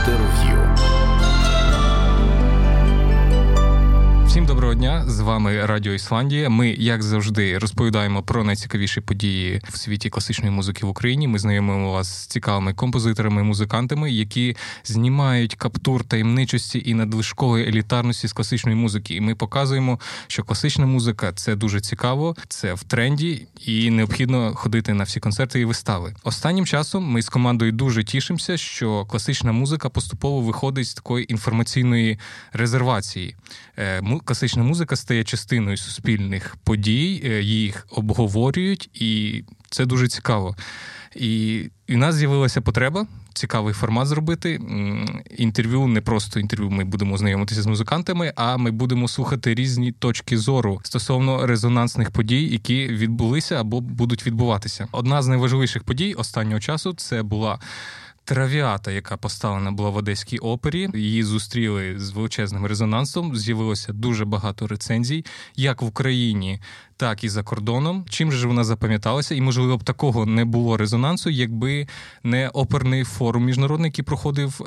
Інтерв'ю. Дня! З вами Радіо Ісландія. Ми, як завжди, розповідаємо про найцікавіші події в світі класичної музики в Україні. Ми знайомимо вас з цікавими композиторами, музикантами, які знімають каптур таємничості і надлишкової елітарності з класичної музики. І ми показуємо, що класична музика це дуже цікаво, це в тренді, і необхідно ходити на всі концерти і вистави. Останнім часом ми з командою дуже тішимося, що класична музика поступово виходить з такої інформаційної резервації. Е, класична музика стає частиною суспільних подій, е, їх обговорюють, і це дуже цікаво. І у нас з'явилася потреба. Цікавий формат зробити. Інтерв'ю не просто інтерв'ю. Ми будемо знайомитися з музикантами, а ми будемо слухати різні точки зору стосовно резонансних подій, які відбулися або будуть відбуватися. Одна з найважливіших подій останнього часу це була Травіата, яка поставлена була в Одеській опері, її зустріли з величезним резонансом. З'явилося дуже багато рецензій, як в Україні, так і за кордоном. Чим же вона запам'яталася? І можливо б такого не було резонансу, якби не оперний форум міжнародний, який проходив.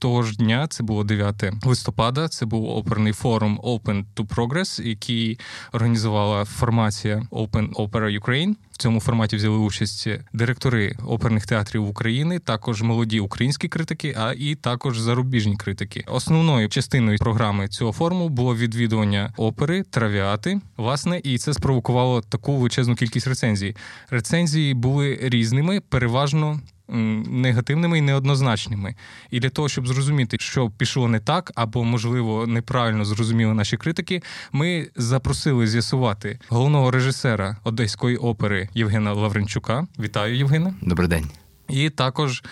Того ж дня це було 9 листопада. Це був оперний форум Open to Progress, який організувала формація Open Opera Ukraine. В цьому форматі взяли участь директори оперних театрів України, також молоді українські критики, а і також зарубіжні критики. Основною частиною програми цього форуму було відвідування опери травіати. Власне, і це спровокувало таку величезну кількість рецензій. Рецензії були різними, переважно негативними і неоднозначними. І для того, щоб зрозуміти, що пішло не так, або, можливо, неправильно зрозуміли наші критики, ми запросили з'ясувати головного режисера Одеської опери Євгена Лавренчука. Вітаю, Євгене. Добрий день. І також.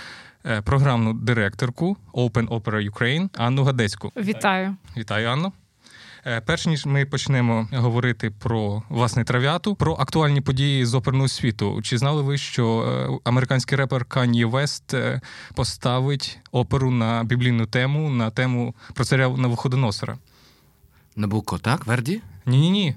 Е, програмну директорку Open Opera Ukraine Анну Гадецьку. Вітаю, вітаю, Анно. Е, перш ніж ми почнемо говорити про власне трав'яту, про актуальні події з оперного світу. Чи знали ви, що е, американський репер Кан'є Вест е, поставить оперу на біблійну тему на тему про царя Навуходоносора? Набуко, так? Верді? Ні, ні, ні.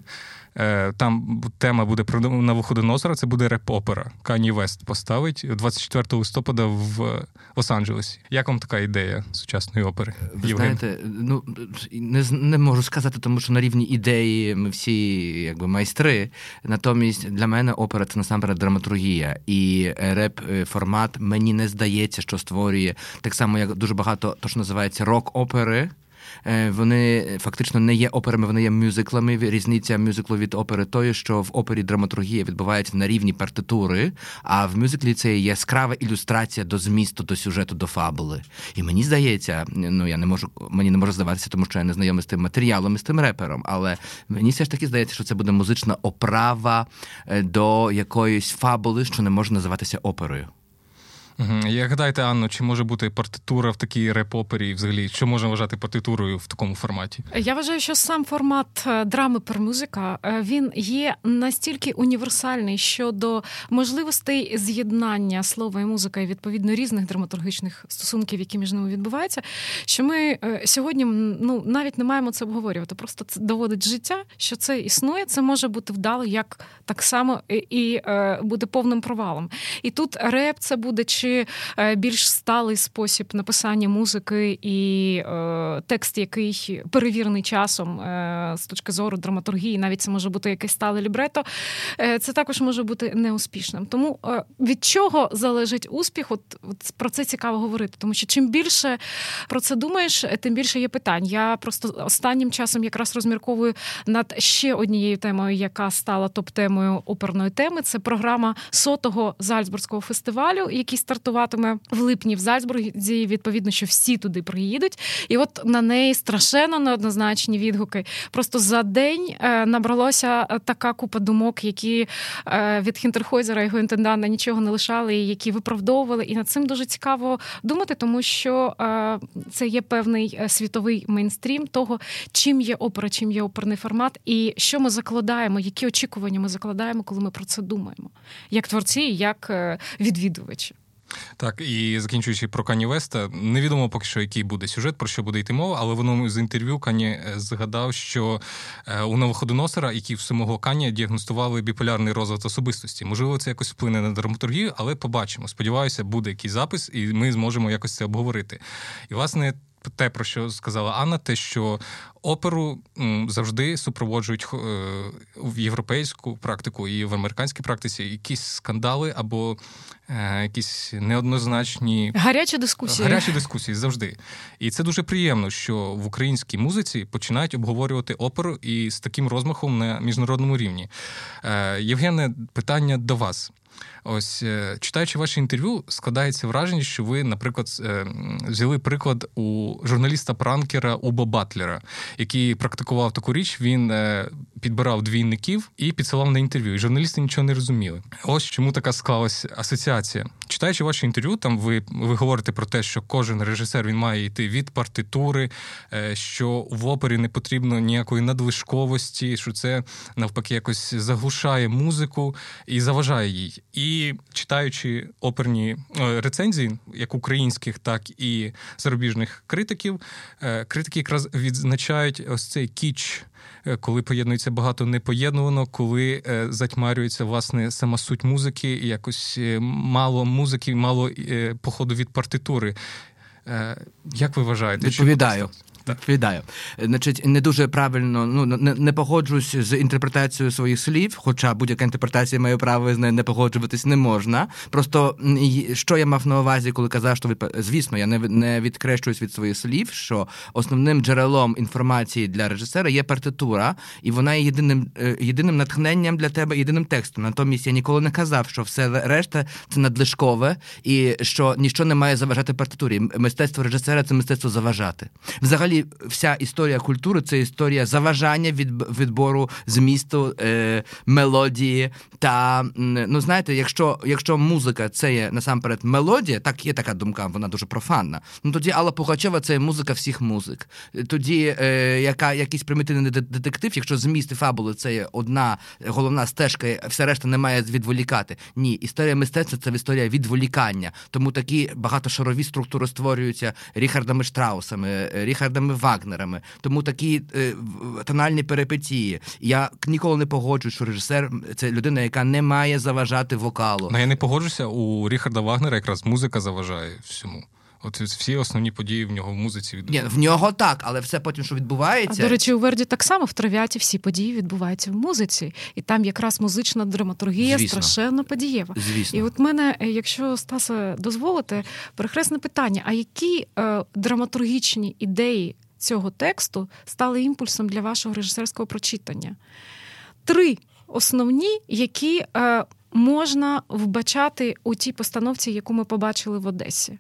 Е, там тема буде про Навуходоносора, це буде реп-опера. Кані Вест поставить 24 листопада в Лос-Анджелесі. Як вам така ідея сучасної опери? Ви Євген? знаєте, ну не не можу сказати, тому що на рівні ідеї ми всі якби майстри. Натомість для мене опера це насамперед драматургія. І реп-формат мені не здається, що створює так само, як дуже багато то, що називається рок-опери. Е, вони фактично не є операми, вони є мюзиклами. Різниця мюзиклу від опери тої, що в опері драматургія відбувається на рівні партитури, а в мюзиклі це яскрава ілюстрація до змісту, до сюжету, до фабули. І мені здається, ну я не можу, мені не може здаватися, тому що я не знайомий з тим матеріалом і з тим репером. Але мені все ж таки здається, що це буде музична оправа е, до якоїсь фабули, що не може називатися оперою. Як гадаєте, Анно, чи може бути партитура в такій реп-опері, взагалі, що можна вважати партитурою в такому форматі? Я вважаю, що сам формат е, драми per музика е, він є настільки універсальний щодо можливостей з'єднання слова і музика і відповідно різних драматургічних стосунків, які між ними відбуваються. Що ми е, сьогодні ну навіть не маємо це обговорювати. Просто це доводить життя, що це існує. Це може бути вдало, як так само і, і буде повним провалом. І тут реп це буде чи Е, більш сталий спосіб написання музики і е, текст, який перевірений часом е, з точки зору драматургії, навіть це може бути якесь стале лібрето, це також може бути неуспішним. Тому від чого залежить успіх? От, от про це цікаво говорити, тому що чим більше про це думаєш, тим більше є питань. Я просто останнім часом якраз розмірковую над ще однією темою, яка стала топ-темою оперної теми. Це програма сотого Зальцбурзького фестивалю, який стартуватиме в липні в Зальцбурзі. Відповідно, що всі туди приїдуть, і от на неї страшенно неоднозначні відгуки. Просто за день е, набралося е, така купа думок, які е, від Хінтерхойзера його інтенданта нічого не лишали, і які виправдовували. І над цим дуже цікаво думати, тому що це є певний світовий мейнстрім того, чим є опера, чим є оперний формат, і що ми закладаємо, які очікування ми закладаємо, коли ми про це думаємо, як творці, як відвідувачі. Так, і закінчуючи про Кані Веста, невідомо поки що, який буде сюжет, про що буде йти мова, але в одному з інтерв'ю Кані е, згадав, що е, у новоходоносера, який в самого Кані діагностували біполярний розвиток особистості. Можливо, це якось вплине на драматургію, але побачимо. Сподіваюся, буде якийсь запис, і ми зможемо якось це обговорити. І, власне, те, про що сказала Анна, те, що оперу завжди супроводжують е, в європейську практику і в американській практиці якісь скандали або е, якісь неоднозначні гарячі дискусії. Гарячі дискусії завжди. І це дуже приємно, що в українській музиці починають обговорювати оперу і з таким розмахом на міжнародному рівні. Е, Євгене, питання до вас. Ось е, читаючи ваше інтерв'ю, складається враження, що ви, наприклад, е, взяли приклад у журналіста пранкера Уба Батлера, який практикував таку річ. Він е, підбирав двійників і підсилав на інтерв'ю. І журналісти нічого не розуміли. Ось чому така склалась асоціація. Читаючи ваше інтерв'ю, там ви ви говорите про те, що кожен режисер він має йти від партитури, що в опері не потрібно ніякої надлишковості, що це навпаки якось заглушає музику і заважає їй. І читаючи оперні е, рецензії, як українських, так і зарубіжних критиків, е, критики якраз відзначають ось цей кіч. Е, коли поєднується багато непоєднувано, коли затьмарюється власне сама суть музики, і якось мало музики, мало походу від партитури. Як ви вважаєте? Відповідаю. Відповідаю. Значить, не дуже правильно, ну не, не погоджуюсь з інтерпретацією своїх слів, хоча будь-яка інтерпретація має право з нею не погоджуватись не можна. Просто що я мав на увазі, коли казав, що звісно, я не не відкрещуюсь від своїх слів, що основним джерелом інформації для режисера є партитура, і вона є єдиним е, єдиним натхненням для тебе, єдиним текстом. Натомість я ніколи не казав, що все решта це надлишкове і що нічого не має заважати партитурі. Мистецтво режисера це мистецтво заважати. Взагалі вся історія культури це історія заважання від відбору змісту е, мелодії. Та ну знаєте, якщо якщо музика це є насамперед мелодія, так є така думка, вона дуже профанна. Ну тоді Алла Пугачева це музика всіх музик. Тоді е, яка якийсь примітивний детектив, якщо зміст і фабули це є одна головна стежка, все решта не має відволікати. Ні, історія мистецтва це історія відволікання. Тому такі багатошарові структури створюються Ріхардами Штраусами, е, Ріхардами Ріхардами Вагнерами. Тому такі е, тональні перипетії. Я ніколи не погоджуюсь, що режисер це людина, яка не має заважати вокалу. Ну, я не погоджуся у Ріхарда Вагнера, якраз музика заважає всьому. От всі основні події в нього в музиці відбуваються. Ні, в нього так, але все потім, що відбувається. А, До речі, у Верді так само в трав'яті всі події відбуваються в музиці, і там якраз музична драматургія Звісно. страшенно подієва. Звісно. І от мене, е, якщо Стаса дозволите, перехресне питання: а які е, драматургічні ідеї цього тексту стали імпульсом для вашого режисерського прочитання? Три основні, які. Е, Можна вбачати у тій постановці, яку ми побачили в Одесі.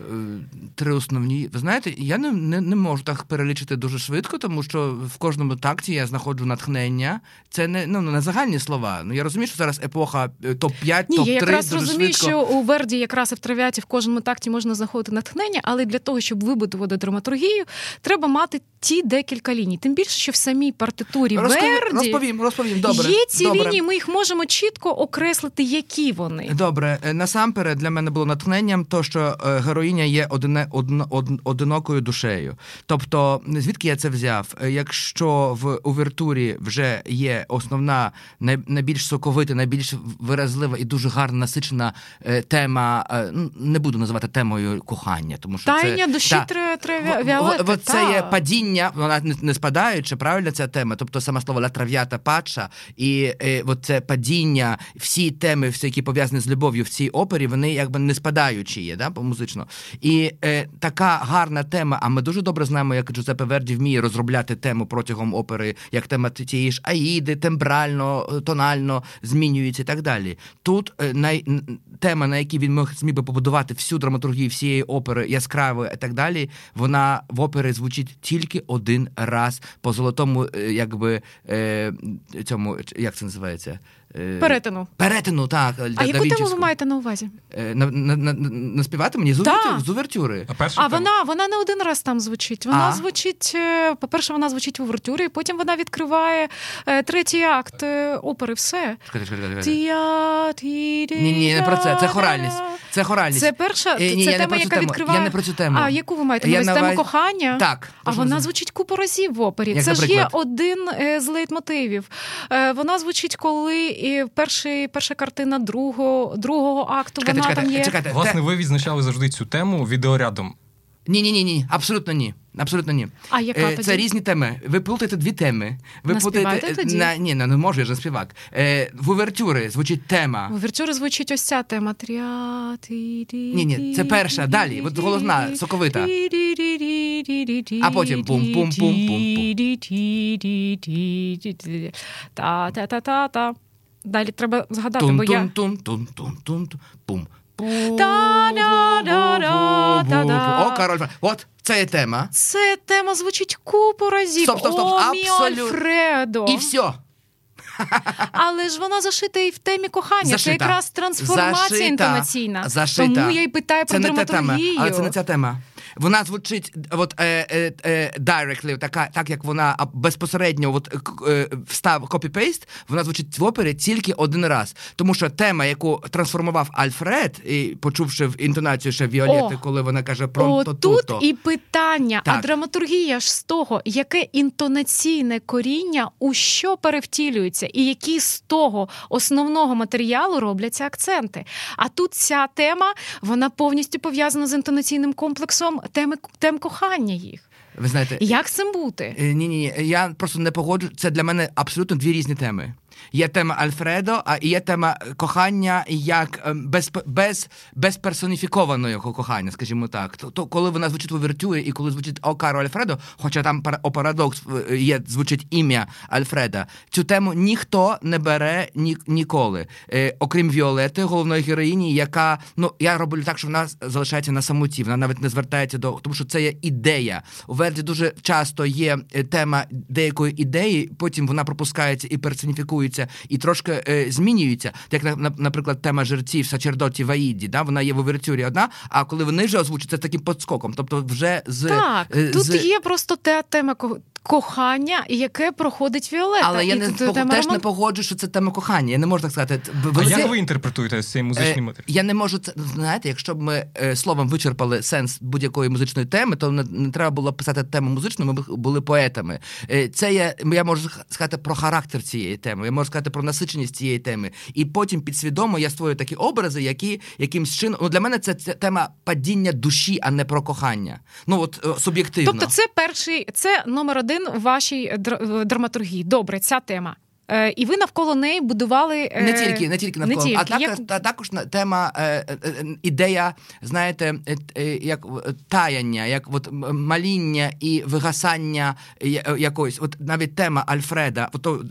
Е, три основні. Ви знаєте, я не не, не можу так перелічити дуже швидко, тому що в кожному такті я знаходжу натхнення. Це не ну не загальні слова. Ну я розумію, що зараз епоха топ 5 топ 3 я якраз дуже розумію, швидко. що у Верді якраз і в трав'яті в кожному такті можна знаходити натхнення, але для того, щоб вибудувати драматургію, треба мати ті декілька ліній. Тим більше, що в самій партитурі Розповім, Верді розповім, розповім. Добре, є ці добре. лінії. Ми їх можемо чітко окреслити, які вони. Добре, е, насамперед для мене було натхненням, то що е, героїня є одине, одно, од, одинокою душею. Тобто, звідки я це взяв? Е, якщо в увертурі вже є основна, найбільш соковита, найбільш виразлива і дуже гарна насичена тема, ну не буду називати темою кохання, тому що Тайня це, душі та, це є падіння, вона не спадаюча, правильно ця тема. Тобто саме слово латрав'ята пача, і, і от це падіння, всі теми, всі, які пов'язані з любов'ю в цій опері, вони якби не спадаючі є, да, музично. І е, така гарна тема. А ми дуже добре знаємо, як Джузеппе Верді вміє розробляти тему протягом опери, як тема тієї ж аїди, тембрально, тонально змінюється і так далі. Тут е, най, тема, на якій він зміг би побудувати всю драматургію всієї опери яскравої і так далі, вона в опері звучить тільки один раз по золотому, е, якби е, цьому як це називається. Е, Перетину. Перетину, так. А яку тему ви маєте на увазі? Е, на, на, на, наспівати мені з, увертюри. А перша А вона, вона не один раз там звучить. Вона А? звучить, е, по-перше, вона звучить в увертюрі, і потім вона відкриває третій акт опери. Все. Ні, ні, не про це. Це хоральність. Це хоральність. Це перша ні, це не тема, яка тему. відкриває. Я не про цю тему. А яку ви маєте? Я на тему кохання? Так. А вона звучить купу разів в опері. Як, Це ж є один з лейтмотивів. Вона звучить, коли і перший, перша картина другого, другого акту. Чекайте, вона чекайте, там є. чекайте. Власне, Те- ви відзначали завжди цю тему відеорядом. Ні, ні, ні, ні, абсолютно ні. Абсолютно ні. А яка Е, тоді? Це різні теми. Ви плутаєте дві теми. Ви плутаєте тоді. На, ні, не, можу, я ж не співак. Е, в увертюри звучить тема. В увертюрі звучить ось ця тема. Ті, Ні-ні, це перша, далі, от головна, соковита. А потім ті, ті, ті, ті, ті. Та, та, та, та, та. Далі треба згадати, бо я... Тун тун тун тун тун пум. Та-да-да-да-да-да. О, король. От це є тема. Це тема звучить купу разів. Стоп, стоп, стоп, О, мій абсолютно. Альфредо. І все. Але ж вона зашита і в темі кохання. Це якраз трансформація Зашита. інтонаційна. Зашита. Тому я й питаю Це про не та тема, драматургію. але це не ця тема. Вона звучить от, е, е, е, directly, така, так як вона безпосередньо от, е, встав copy-paste, вона звучить в опері тільки один раз. Тому що тема, яку трансформував Альфред, і почувши в інтонацію ще Віолетти, О. коли вона каже про то, тут і питання, а драматургія ж з того, яке інтонаційне коріння у що перевтілюється, і які з того основного матеріалу робляться акценти. А тут ця тема вона повністю пов'язана з інтонаційним комплексом теми тем кохання їх. Ви знаєте, Як з цим бути? Е, Ні, ні, я просто не погоджу. Це для мене абсолютно дві різні теми. Є тема Альфредо, а є тема кохання як ем, без, без, безперсоніфікованого кохання, скажімо так. То, коли вона звучить в овертюрі і коли звучить О Каро Альфредо, хоча там о парадокс е, є, звучить ім'я Альфреда, цю тему ніхто не бере ні, ніколи. Е, окрім Віолети, головної героїні, яка ну я роблю так, що вона залишається на самоті, вона навіть не звертається до тому, що це є ідея. У Верді дуже часто є е, тема деякої ідеї, потім вона пропускається і персоніфікується, і трошки е, змінюється. Як на- на- наприклад, тема жерців Сачердоті Ваїді, да вона є в овертюрі одна. А коли вони вже озвучаться, це таким подскоком, тобто вже з Так, е, тут з... є просто та тема кохання, яке проходить Віолета. Але я І не тут пог- тема теж не погоджу, що це тема кохання. Я не можу так сказати. В- А велике- як ви інтерпретуєте цей музичний Е, мотив? Я не можу це знаєте, якщо б ми е, словом вичерпали сенс будь-якої музичної теми, то не, не треба було писати тему музичну, ми б були поетами. Е, це є, я можу сказати про характер цієї теми, я можу сказати про насиченість цієї теми. І потім підсвідомо я створюю такі образи, які якимсь чином. Ну для мене це, це тема падіння душі, а не про кохання. Ну от суб'єктивно. Тобто, це перший, це номер один в вашій др- драматургії. Добре, ця тема. Е, і ви навколо неї будували е, Не тільки, не тільки навколо, не а також, Як- та, також тема е, ідея, знаєте, як таяння, як от маління і вигасання якоїсь. От навіть тема Альфреда, от, то,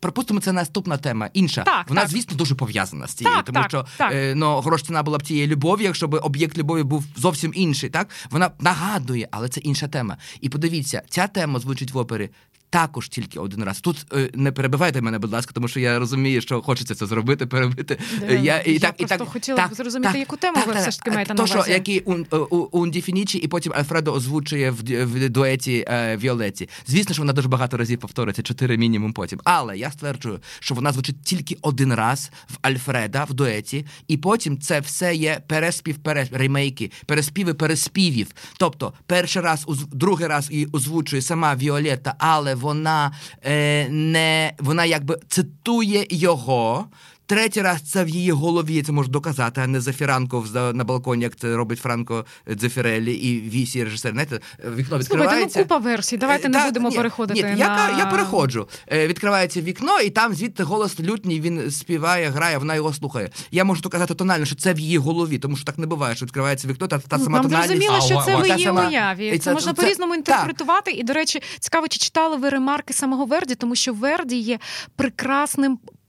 припустимо, це наступна тема, інша. Так, Вона, так. звісно, дуже пов'язана з цією, Так, тому так, що так. Ну, грош ціна була б тієї любові, якщо б об'єкт любові був зовсім інший. Так вона нагадує, але це інша тема. І подивіться, ця тема звучить в опері. Також тільки один раз. Тут е, не перебивайте мене, будь ласка, тому що я розумію, що хочеться це зробити, перебити. Да, Е, я просто хотіла б зрозуміти, яку тему ви все ж таки маєте на То, що увазі. який un, у, un Діфінічі, і потім Альфредо озвучує в, в дуеті е, Віолеті. Звісно, що вона дуже багато разів повториться, чотири мінімум потім. Але я стверджую, що вона звучить тільки один раз в Альфреда в дуеті, і потім це все є переспів, перес, ремейки, переспіви переспівів. Тобто, перший раз, другий раз її озвучує сама Віолетта, але вона е, не вона якби цитує його. Третій раз це в її голові, це можу доказати, а не за Фіранко на балконі, як це робить Франко Дзефіреллі і вісі режисер. Знаєте, вікно Слухайте, ну відкривається. купа версій. Давайте Е, не так, будемо ні, переходити ні, на я, я переходжу. Е, відкривається вікно, і там звідти голос лютній, він співає, грає, вона його слухає. Я можу доказати тонально, що це в її голові, тому що так не буває, що відкривається вікно, та, та Ну, сама тональність. зрозуміло, що це в її сама- уяві. Це, це- можна це- по-різному так. інтерпретувати. І, до речі, цікаво, чи читали ви ремарки самого Верді, тому що Верді є прекрасним е, е,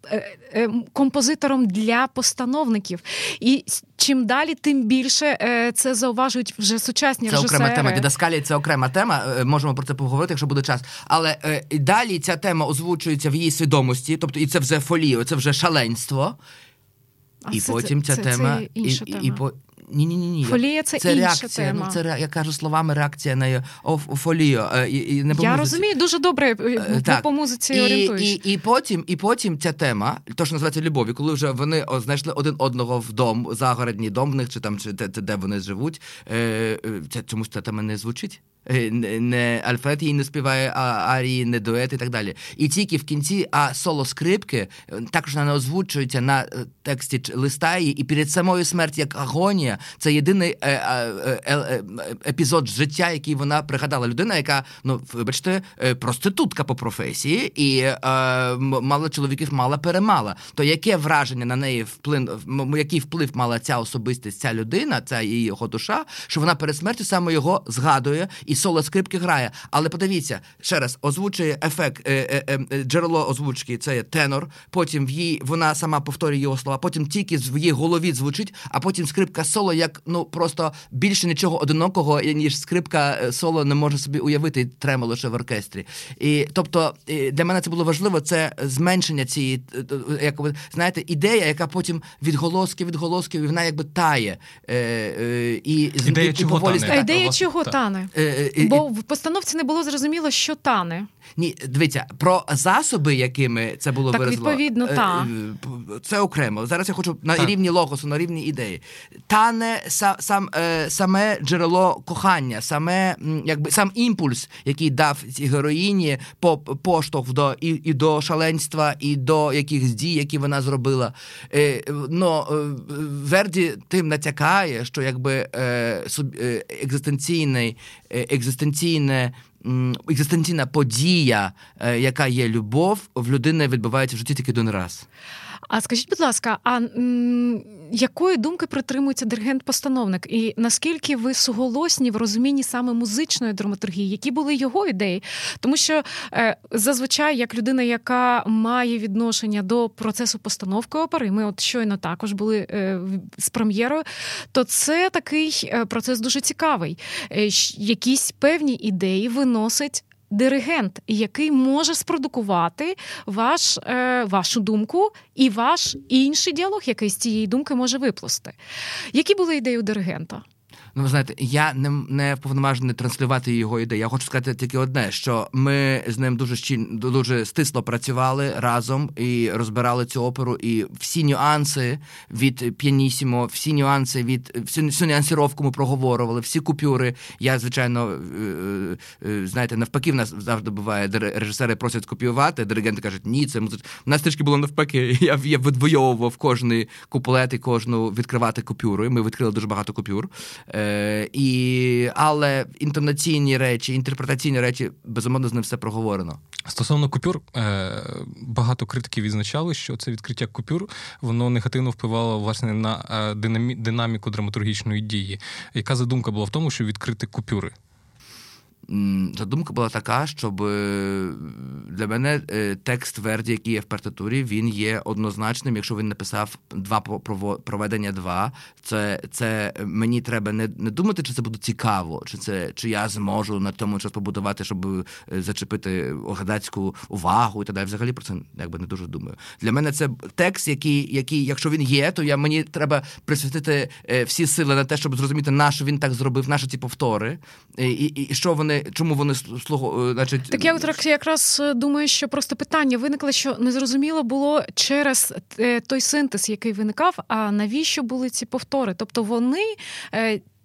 композитором для постановників. І чим далі, тим більше е, це зауважують вже сучасні це режисери. окрема тема. Дідаскалія це окрема тема. Е, можемо про це поговорити, якщо буде час. Але е, далі ця тема озвучується в її свідомості, тобто і це вже фоліо, це вже шаленство. А і це, потім ця це, тема це інша і, тема. і, і ні, ні, ні, ні. Фолія це, це інша реакція. тема. Ну це я кажу словами реакція на о, фолію. Е, І, і не по Я музиці. розумію дуже добре. Так. по музиці і, орієнтуєш. і, і, потім, і потім ця тема, то що називається любові, коли вже вони о, знайшли один одного в дом, загородній дом в них, чи там чи де, де вони живуть. Е, е, це чомусь ця тема не звучить. Е, Не, Альфред їй не співає а, арії, не дует і так далі. І тільки в кінці, а соло скрипки е, також вона не озвучується на е, тексті листа її, і перед самою смертю, як агонія, це єдиний епізод життя, який вона пригадала. Людина, яка, ну вибачте, проститутка по професії, і е, мало чоловіків мала перемала. То яке враження на неї вплин, який вплив мала ця особистість, ця людина, ця її його душа, що вона перед смертю саме його згадує і соло скрипки грає. Але подивіться ще раз, озвучує ефект е, е, е, джерело озвучки. Це є тенор. Потім в її вона сама повторює його слова. Потім тільки в її голові звучить, а потім скрипка соло, як ну просто більше нічого одинокого, ніж скрипка е, соло не може собі уявити, і тремо лише в оркестрі. І тобто е, для мене це було важливо. Це зменшення цієї е, е, як ви знаєте, ідея, яка потім відголоски, відголосків, і вона якби тає. Е, е, і, Ідея і, чого поволі тане? ідея чого тане? Бо в постановці не було зрозуміло, що тане. Ні, дивіться, про засоби, якими це було Так, відповідно, е, та. Це окремо. Зараз я хочу на Так. рівні логосу, на рівні ідеї. Тане са, сам, е, саме джерело кохання, саме якби сам імпульс, який дав цій героїні по поштовх до і, і до шаленства, і до якихось дій, які вона зробила. Е, но е, Верді тим натякає, що якби е, суб, е, екзистенційний, е, екзистенційне. Екзистенційна подія, е, яка є любов, в людини відбувається в житті тільки один раз. А скажіть, будь ласка, а якої думки притримується диригент-постановник? І наскільки ви суголосні в розумінні саме музичної драматургії? Які були його ідеї? Тому що е, зазвичай, як людина, яка має відношення до процесу постановки опери, ми от щойно також були е, з прем'єрою, то це такий е, процес дуже цікавий. Е, якісь певні ідеї виносить. Диригент, який може спродукувати ваш, е, вашу думку і ваш інший діалог, який з цієї думки може виплости. Які були ідеї у диригента? Ну, ви знаєте, я не, не повноважений транслювати його ідеї. Я хочу сказати тільки одне: що ми з ним дуже щільно, дуже стисло працювали разом і розбирали цю оперу, і всі нюанси від п'янісімо, всі нюанси від всю, всю нюансировку ми проговорювали, всі купюри. Я, звичайно, е, е, знаєте, навпаки, в нас завжди буває, де режисери просять копіювати, диригенти кажуть, ні, це музич. У нас трішки було навпаки. Я, я видвоював кожний куплет і кожну відкривати купюру. І Ми відкрили дуже багато купюр. Е, і, але інтонаційні речі, інтерпретаційні речі, безумовно, з ним все проговорено. Стосовно купюр, е, багато критиків відзначали, що це відкриття купюр воно негативно впливало власне на е, динамі- динаміку драматургічної дії. Яка задумка була в тому, щоб відкрити купюри? Задумка була така, щоб е, для мене е, текст Верді, який є в партитурі, він є однозначним. Якщо він написав два проведення два, це, це мені треба не, не думати, чи це буде цікаво, чи це чи я зможу на тому щось побудувати, щоб е, зачепити глядацьку увагу і так далі. Взагалі про це якби не дуже думаю. Для мене це текст, який, який, якщо він є, то я мені треба присвятити е, всі сили на те, щоб зрозуміти, на що він так зробив, наші ці повтори, і, і, і що вони, чому вони слугу, значить, Так я якраз е, думаю, що просто питання виникло, що незрозуміло було через е, той синтез, який виникав. А навіщо були ці повтори? Тобто вони.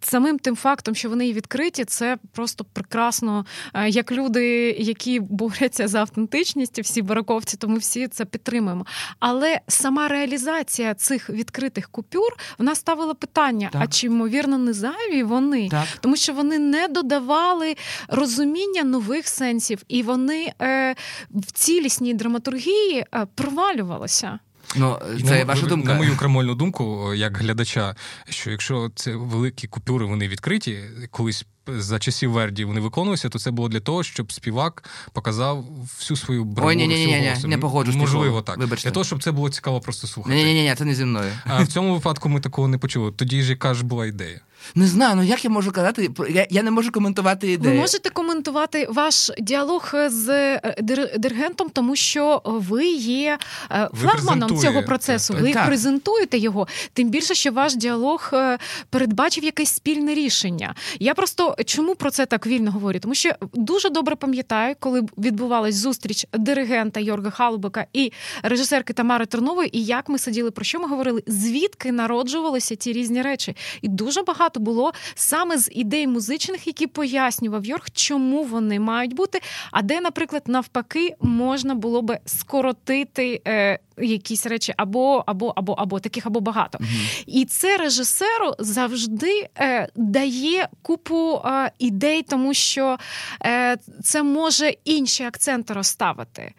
Самим тим фактом, що вони відкриті, це просто прекрасно. Е, Як люди, які борються за автентичність, всі бараковці, то ми всі це підтримуємо. Але сама реалізація цих відкритих купюр вона ставила питання: Так. а чи ймовірно не зайві вони? так. тому що вони не додавали розуміння нових сенсів, і вони е, в цілісній драматургії е, провалювалися. Ну, це на, ваша думка. На мою крамольну думку, як глядача, що якщо це великі купюри, вони відкриті, колись за часів Верді вони виконувалися, то це було для того, щоб співак показав всю свою бравуру, Ой, ні, ні, ні, ні, не погоджусь. Можливо, так. Вибачте. Для того, щоб це було цікаво просто слухати. Ні, ні, ні, це не зі мною. А в цьому випадку ми такого не почули. Тоді ж яка ж була ідея? Не знаю, ну як я можу казати, я, я не можу коментувати ідею. Ви можете коментувати ваш діалог з е, диригентом, тому що ви є е, Ви флагманом цього процесу. так. Ви Так. презентуєте його. Тим більше, що ваш діалог е, передбачив якесь спільне рішення. Я просто чому про це так вільно говорю? Тому що дуже добре пам'ятаю, коли відбувалась зустріч диригента Йорга Халубика і режисерки Тамари Тернової, і як ми сиділи, про що ми говорили, звідки народжувалися ті різні речі. І дуже багато було саме з ідей музичних, які пояснював Йорг, чому вони мають бути. А де, наприклад, навпаки, можна було би скоротити. Е, Якісь речі або або або або таких або багато, і це режисеру завжди е, дає купу е, ідей, тому що е, це може інші акценти розставити.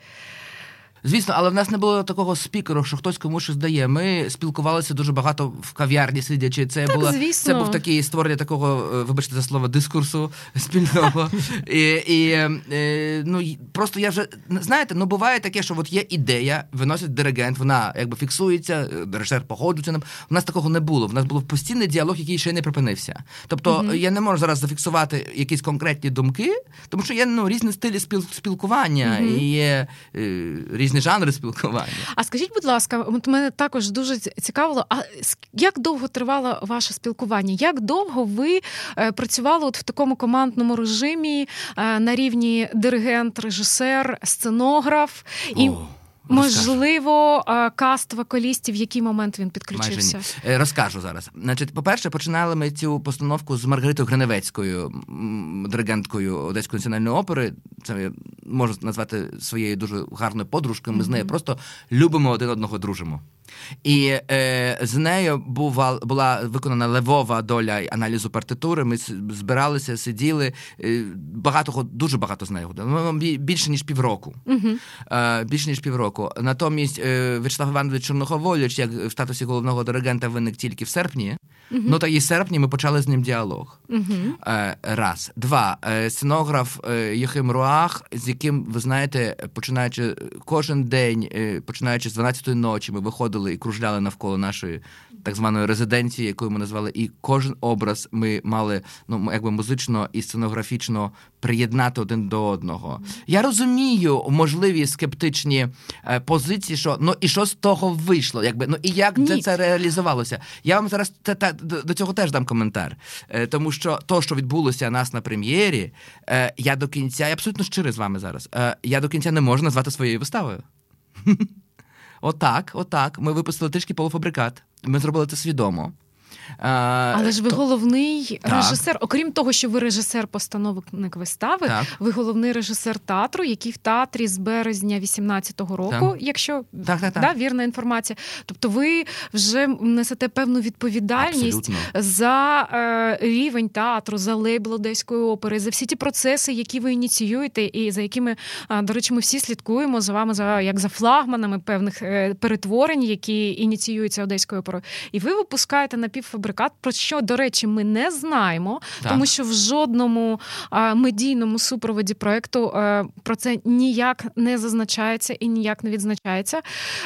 Звісно, але в нас не було такого спікеру, що хтось комусь щось дає. Ми спілкувалися дуже багато в кав'ярні, сидячи. Це Так, була звісно. це був такий створення такого, е, вибачте за слово, дискурсу спільного. І, і е, ну просто я вже знаєте, ну буває таке, що от є ідея, виносить диригент, вона якби фіксується, режисер погоджується ним. У нас такого не було. В нас був постійний діалог, який ще не припинився. Тобто я не можу зараз зафіксувати якісь конкретні думки, тому що є ну різні стилі спіл- спілкування і є е, різні жанри спілкування. А скажіть, будь ласка, от мене також дуже цікавило, а як довго тривало ваше спілкування? Як довго ви е, працювали от в такому командному режимі е, на рівні диригент, режисер, сценограф і О, можливо е, каст вокалістів, в який момент він Майже підключився? ні. Е, Розкажу зараз. Значить, по-перше, починали ми цю постановку з Маргаритою Гриневецькою, диригенткою Одеської національної опери. Це я можу назвати своєю дуже гарною подружкою. Ми з нею просто любимо один одного, дружимо. І е, з нею бува, була виконана левова доля аналізу партитури. Ми збиралися, сиділи. Е, багато дуже багато з нею. Ну, Більше ніж півроку. Е, більше ніж півроку. Натомість е, Вячеслав Іванович Чорноховоліч, як в статусі головного диригента, виник тільки в серпні. Ну та і в серпні ми почали з ним діалог. Е, раз. Два. Е, сценограф е, Єхим Руах, з яким, ви знаєте, починаючи кожен день, е, починаючи з 12-ї ночі, ми виходили і кружляли навколо нашої так званої резиденції, яку ми назвали, і кожен образ ми мали ну якби музично і сценографічно приєднати один до одного. Я розумію можливі скептичні е, позиції, що ну і що з того вийшло, якби ну і як Ні. це, це реалізувалося. Я вам зараз те, те, до цього теж дам коментар, е, тому що то, що відбулося нас на прем'єрі, е, я до кінця, я абсолютно щирий з вами зараз. Я до кінця не можу назвати своєю виставою. Отак, отак. Ми випустили трішки полуфабрикат. Ми зробили це свідомо. Але ж ви то- головний Так. режисер, окрім того, що ви режисер-постановник вистави, Так. ви головний режисер театру, який в театрі з березня 18-го року, Так. якщо Так, так, так. Да, вірна інформація. Тобто ви вже несете певну відповідальність Абсолютно. за е, рівень театру, за лейбл Одеської опери, за всі ті процеси, які ви ініціюєте, і за якими, до речі, ми всі слідкуємо за вами, за як за флагманами певних е, перетворень, які ініціюються Одеською оперою. І ви випускаєте напівфабрикат, про що, до речі, ми не знаємо, Так. тому що в жодному е, медійному супроводі проекту е, про це ніяк не зазначається і ніяк не відзначається.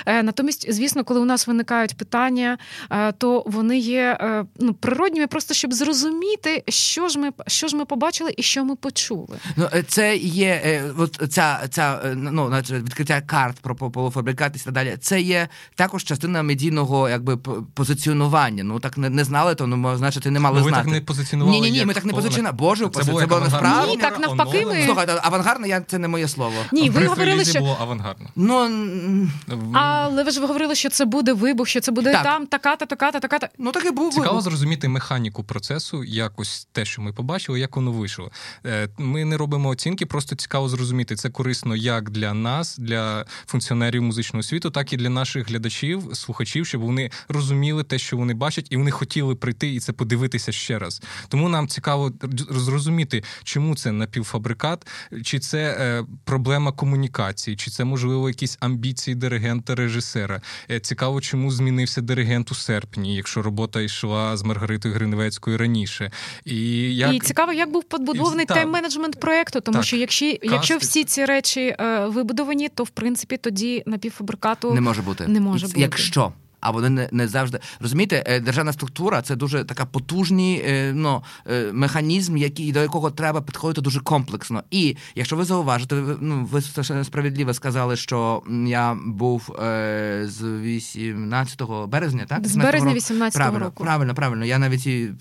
Е, Натомість, звісно, коли у нас виникають питання, е, то вони є ну, природніми, просто щоб зрозуміти, що ж ми що ж ми побачили і що ми почули. Ну, це є е, от ця, ця ну, відкриття карт про по- полуфабрикат і так далі. Це є також частина медійного якби позиціонування. Ну так не, не знали, то ну значить не мали Ну, ви знати. так не позиціонували. Ні, ні, ні, як ми так не позиціонували. Боже, Це це було було насправді. Ні, так навпаки ми- Слухайте, авангардно, я це не моє слово. Ні, ви говорили, що було авангардно. Ну м, але ви ж говорили, що це буде вибух, що це буде Так. там, така-та, така-та, така-та. ну так і був. Цікаво вибух. зрозуміти механіку процесу, якось те, що ми побачили, як воно вийшло. Е, Ми не робимо оцінки, просто цікаво зрозуміти. Це корисно як для нас, для функціонерів музичного світу, так і для наших глядачів, слухачів, щоб вони розуміли те, що вони бачать, і вони вони хотіли прийти і це подивитися ще раз. Тому нам цікаво зрозуміти, чому це напівфабрикат, чи це е, проблема комунікації, чи це можливо якісь амбіції диригента режисера. Е, цікаво, чому змінився диригент у серпні, якщо робота йшла з Маргаритою Гриневецькою раніше. І як... і цікаво, як був побудований тайм-менеджмент проекту, тому так. що якщо якщо всі ці речі е, вибудовані, то в принципі тоді напівфабрикату не може бути. Не може бути. Якщо а вони не не завжди розумієте, е, державна структура це дуже така потужний е, ну, е, механізм, який до якого треба підходити дуже комплексно. І якщо ви зауважите, ну ви справедливо сказали, що я був е, з 18 березня, так з березня 18 правильно, року. Правильно, правильно. Я навіть і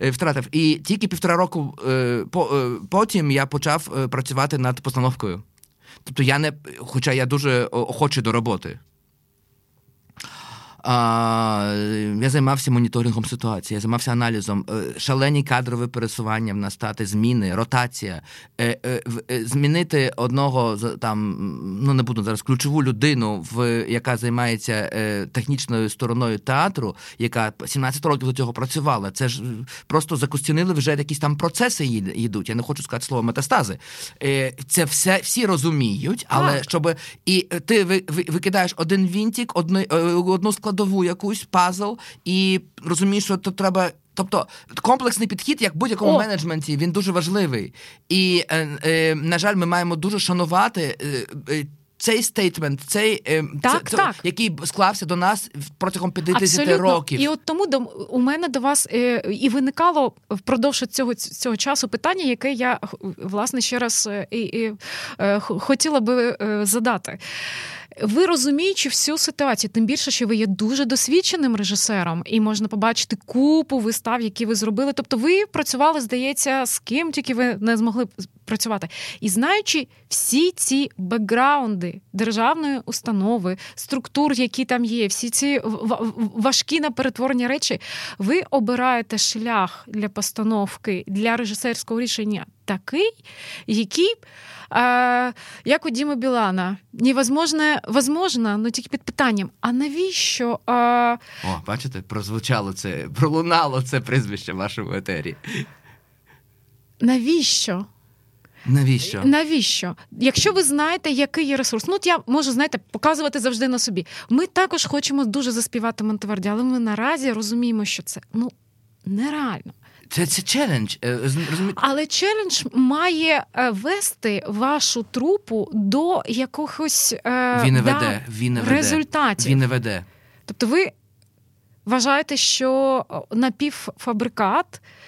втратив. І тільки півтора року е, по, е, потім я почав працювати над постановкою. Тобто я не, хоча я дуже охочий до роботи. А, Я займався моніторингом ситуації, я займався аналізом. Е, шалені кадрові пересування в нас стати, зміни, ротація. Е, е, змінити одного там, ну не буду зараз ключову людину, в яка займається технічною стороною театру, яка 17 років до цього працювала. Це ж просто закостянили вже якісь там процеси йдуть. Я не хочу сказати слово метастази. Це все всі розуміють, але щоб і ти викидаєш один вінтик, одну одну складову, складову якусь пазл, і розумієш, що то треба. Тобто комплексний підхід, як в будь-якому О. менеджменті, він дуже важливий. І, е, е, на жаль, ми маємо дуже шанувати. Е, е цей стейтмент, цей е, так, це, так. який склався до нас протягом 50 Абсолютно. років, і от тому до у мене до вас е, і виникало впродовж цього цього часу питання, яке я власне ще раз е, і, і, е, хотіла би е, задати ви розуміючи всю ситуацію, тим більше, що ви є дуже досвідченим режисером, і можна побачити купу вистав, які ви зробили. Тобто, ви працювали, здається, з ким тільки ви не змогли працювати. І знаючи всі ці бекграунди державної установи, структур, які там є, всі ці важкі на перетворення речі, ви обираєте шлях для постановки для режисерського рішення такий, який як у Діми Білана. Невозможно, возможно, ну тільки під питанням. А навіщо? А... О, бачите, прозвучало це, пролунало це прізвище в вашому етері. Навіщо? Навіщо? Навіщо? Якщо ви знаєте, який є ресурс, ну от я можу знаєте, показувати завжди на собі. Ми також хочемо дуже заспівати Монтеверді, але ми наразі розуміємо, що це ну нереально. Це це челендж. Е, розумі... Але челендж має е, вести вашу трупу до якогось е, він не да, веде, він не веде. результатів. Він не веде. Тобто, ви вважаєте, що напівфабрикат Е,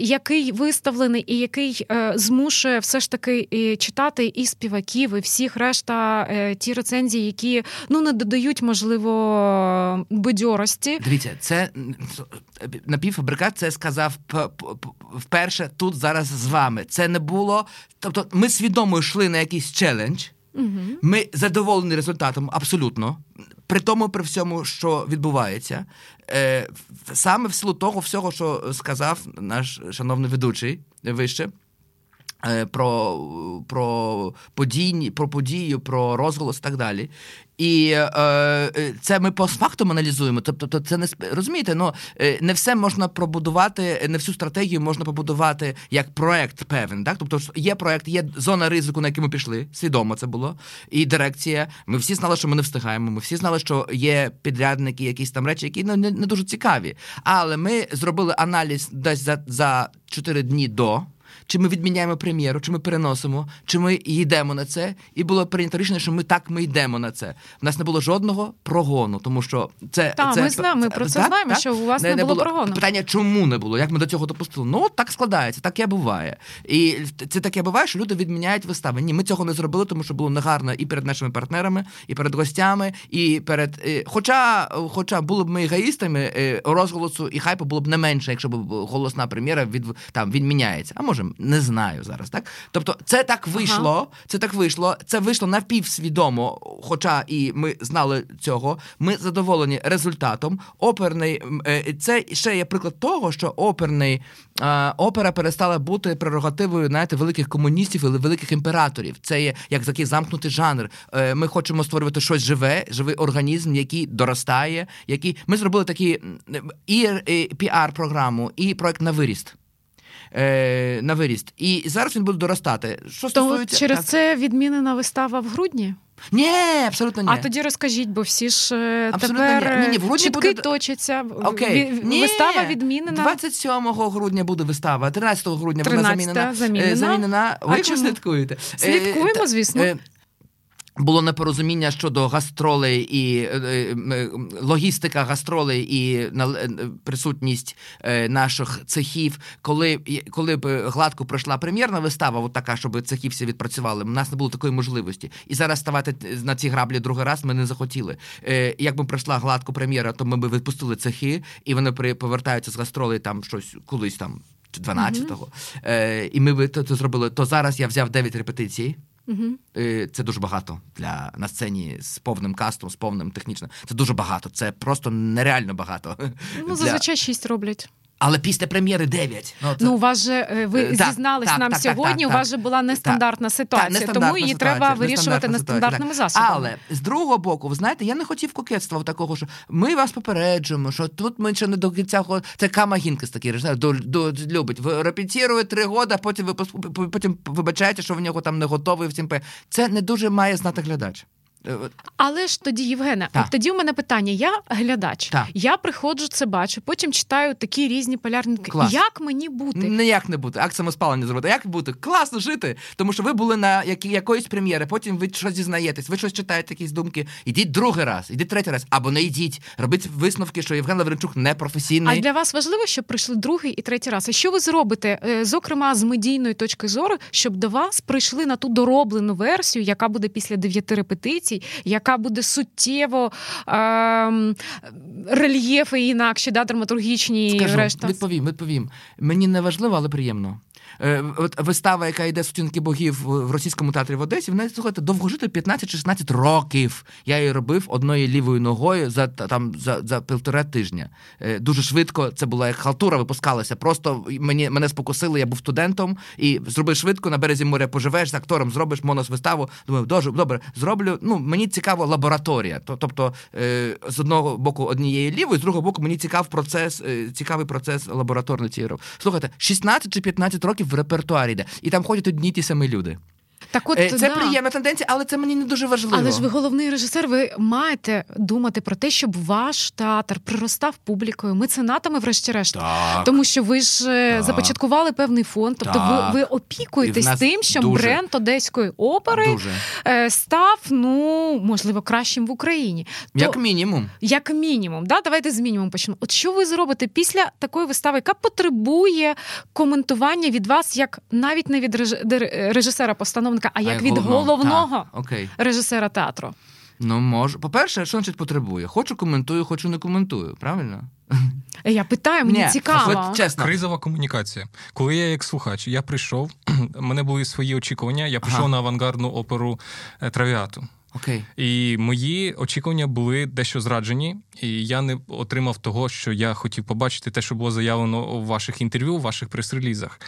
який виставлений і який е, змушує все ж таки читати і співаків, і всіх решта е, ті рецензії, які ну не додають можливо бадьорості. Дивіться, це напівфабрикат це сказав вперше тут зараз з вами. Це не було. Тобто, ми свідомо йшли на якийсь челендж. Угу. Ми задоволені результатом абсолютно при тому, при всьому, що відбувається, е, саме в силу того всього, що сказав наш шановний ведучий вище. Е, про про, подійні, про подію, про розголос і так далі. І е, е це ми постфактум аналізуємо. Тобто, це не розумієте, ну е, не все можна пробудувати, не всю стратегію можна побудувати як проект певен. Так, тобто є проект, є зона ризику, на який ми пішли. Свідомо це було. І дирекція. Ми всі знали, що ми не встигаємо. Ми всі знали, що є підрядники, якісь там речі, які ну, не, не дуже цікаві. Але ми зробили аналіз десь за за 4 дні до чи ми відміняємо прем'єру, чи ми переносимо, чи ми йдемо на це. І було прийнято рішення, що ми так ми йдемо на це. У нас не було жодного прогону, тому що це Так, це, ми знаємо. Ми про це так, знаємо. Так? Що у вас не, не було, було прогону. Питання, чому не було? Як ми до цього допустили? Ну так складається, таке буває. І це таке буває, що люди відміняють вистави. Ні, ми цього не зробили, тому що було негарно і перед нашими партнерами, і перед гостями, і перед. Хоча, хоча були б ми егоїстами, розголосу і хайпу було б не менше, якщо б голосна прем'єра від там відміняється. А може? Не знаю зараз. Так, тобто, це так вийшло. Ага. Це так вийшло. Це вийшло напівсвідомо. Хоча і ми знали цього. Ми задоволені результатом. Оперний е, це ще є приклад того, що оперний опера перестала бути прерогативою знаєте, великих комуністів і великих імператорів. Це є як такий замкнутий жанр. Е, ми хочемо створювати щось живе, живий організм, який доростає. який ми зробили такі і піар-програму, і проект на виріст. Е, на виріст. І зараз він буде доростати. Що стосується... через так. це відмінена вистава в грудні? Ні, абсолютно ні. А тоді розкажіть, бо всі ж е, абсолютно тепер ні. Ні, ні, в грудні чітки буде... точаться. Окей. Ні, Вистава відмінена. 27 грудня буде вистава, 13 грудня вона замінена. замінена. замінена. Ви а чому? слідкуєте? Слідкуємо, звісно було непорозуміння щодо гастролей і е, е, логістика гастролей і е, присутність наших цехів. Коли коли б гладко пройшла прем'єрна вистава, от така, щоб цехи всі відпрацювали, у нас не було такої можливості. І зараз ставати на ці граблі другий раз ми не захотіли. Якби пройшла гладко прем'єра, то ми б відпустили цехи, і вони повертаються з гастролей там щось колись там. 12-го. Mm-hmm. Е, І ми би то, то зробили. То зараз я взяв 9 репетицій. Угу. Це дуже багато для на сцені з повним кастом, з повним технічним. Це дуже багато. Це просто нереально багато. Ну, зазвичай шість роблять. Але після прем'єри 9. Ну, це... ну у вас же е, ви так, зізнались так, нам так, сьогодні. у вас же була нестандартна ситуація, нестандартна тому її ситуація, треба вирішувати нестандартними засобами. Але з другого боку, ви знаєте, я не хотів кокетства такого, що ми вас попереджуємо, що тут ми ще не до кінця це Кама Гінкас такий режисер, до, до, любить. Ви репетірує три роки, потім ви потім вибачаєте, що в нього там не готовий всім. Це не дуже має знати глядач. Е, Але ж тоді, Євгене, так. тоді у мене питання: я глядач, так. я приходжу, це бачу, потім читаю такі різні полярники. Клас. Як мені бути? Ніяк не бути, акт самоспалення зробити. Як бути? Класно жити. Тому що ви були на які, якоїсь прем'єри, потім ви щось дізнаєтесь, ви щось читаєте, якісь думки. Ідіть другий раз, ідіть третій раз, або не йдіть. Робіть висновки, що Євген Лавренчук не професійний. А для вас важливо, щоб прийшли другий і третій раз. А що ви зробите, е, зокрема, з медійної точки зору, щоб до вас прийшли на ту дороблену версію, яка буде після дев'яти репетицій? Інвестицій, яка буде суттєво е, рельєфи інакші, да, драматургічні Скажу, решта. Відповім, відповім. Мені не важливо, але приємно. Е, от Вистава, яка йде сутінки богів в російському театрі в Одесі, вона слухайте, довго жити 15-16 років. Я її робив одною лівою ногою за там за за півтора тижня. Е, дуже швидко це була як халтура, випускалася. Просто мені мене спокусили, я був студентом і зробив швидко на березі моря. Поживеш з актором, зробиш монос-виставу. Думаю, дуже добре, зроблю. Ну мені цікаво лабораторія. Тобто, е, з одного боку однієї лівої, з другого боку, мені цікав процес, цікавий процес лабораторної цієї Слухайте, 16 чи 15 років в репертуарі йде. І там ходять одні ті самі люди. Так от е, це да. приємна тенденція, але це мені не дуже важливо. Але ж ви головний режисер. Ви маєте думати про те, щоб ваш театр приростав публікою, меценатами, врешті-решт. Так. Тому що ви ж е, так. започаткували певний фонд. Тобто, так. ви ви опікуєтесь тим, щоб дуже. бренд одеської опери дуже. Е, став ну можливо кращим в Україні. Як То, мінімум, як мінімум, да, давайте з мінімум почнемо. От що ви зробите після такої вистави, яка потребує коментування від вас, як навіть не від режисера постановника постановника, а як а від головного, головного режисера театру. Ну, може. По-перше, що значить потребує? Хочу коментую, хочу не коментую. Правильно? Я питаю, мені Ні, цікаво. чесно. Кризова комунікація. Коли я як слухач, я прийшов, у мене були свої очікування, я прийшов ага. на авангардну оперу е, Травіату. Окей. І мої очікування були дещо зраджені, і я не отримав того, що я хотів побачити, те, що було заявлено у ваших інтерв'ю, у ваших прес-релізах.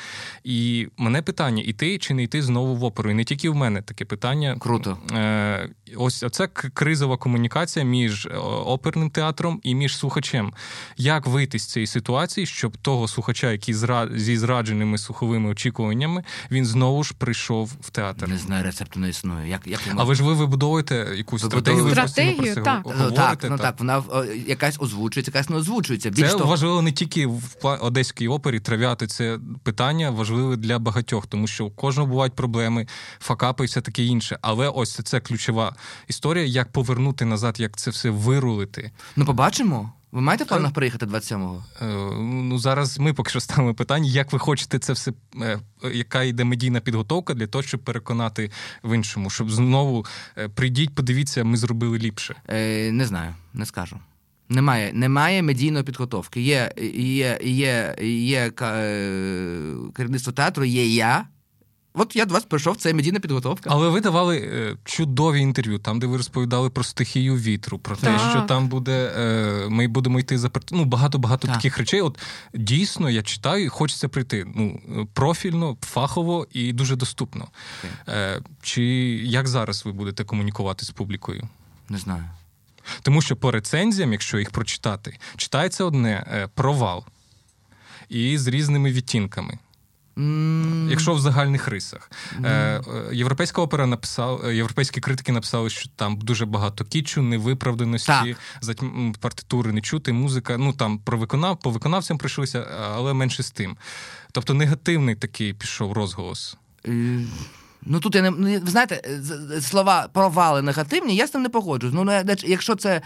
І мене питання: іти чи не йти знову в оперу? І не тільки в мене таке питання. Круто. Е, Ось це кризова комунікація між е, оперним театром і між слухачем. Як вийти з цієї ситуації, щоб того слухача, який зра... зі зрадженими слуховими очікуваннями, він знову ж прийшов в театр? Не знаю, рецепту не існує. Як, як Але ж ви вибудовуєте якусь стратегію, стратегію, так. Ну, говорите, так, ну так, вона якась озвучується, якась не озвучується. Більш це того... важливо не тільки в Одеській опері трав'яти це питання важливе для багатьох, тому що у кожного бувають проблеми, факапи і все таке інше. Але ось це ключова історія, як повернути назад, як це все вирулити. Ну, побачимо. Ви маєте в планах приїхати 27-го? Е, ну зараз ми поки що ставимо питання, як ви хочете це все, е, яка йде медійна підготовка для того, щоб переконати в іншому, щоб знову е, прийдіть, подивіться, ми зробили ліпше. Е, Не знаю, не скажу. Немає немає медійної підготовки. Є є, є, є керівництво театру, є я. От я до вас прийшов, це медійна підготовка. Але ви давали е, чудові інтерв'ю, там, де ви розповідали про стихію вітру, про те, так. що там буде. Е, ми будемо йти за ну, багато-багато так. таких речей. От дійсно я читаю і хочеться прийти. Ну, профільно, фахово і дуже доступно. Е, Чи як зараз ви будете комунікувати з публікою? Не знаю. Тому що по рецензіям, якщо їх прочитати, читається одне е, провал і з різними відтінками. Mm. Якщо в загальних рисах. Mm. Європейська опера написала, е, європейські критики написали, що там дуже багато кічу, невиправданості, партитури не чути, музика. Ну там про виконав, по виконавцям прийшлося, але менше з тим. Тобто негативний такий пішов розголос. Ну тут я не ну, ви знаєте, слова провали негативні, я з ним не погоджуюсь. Ну якщо це.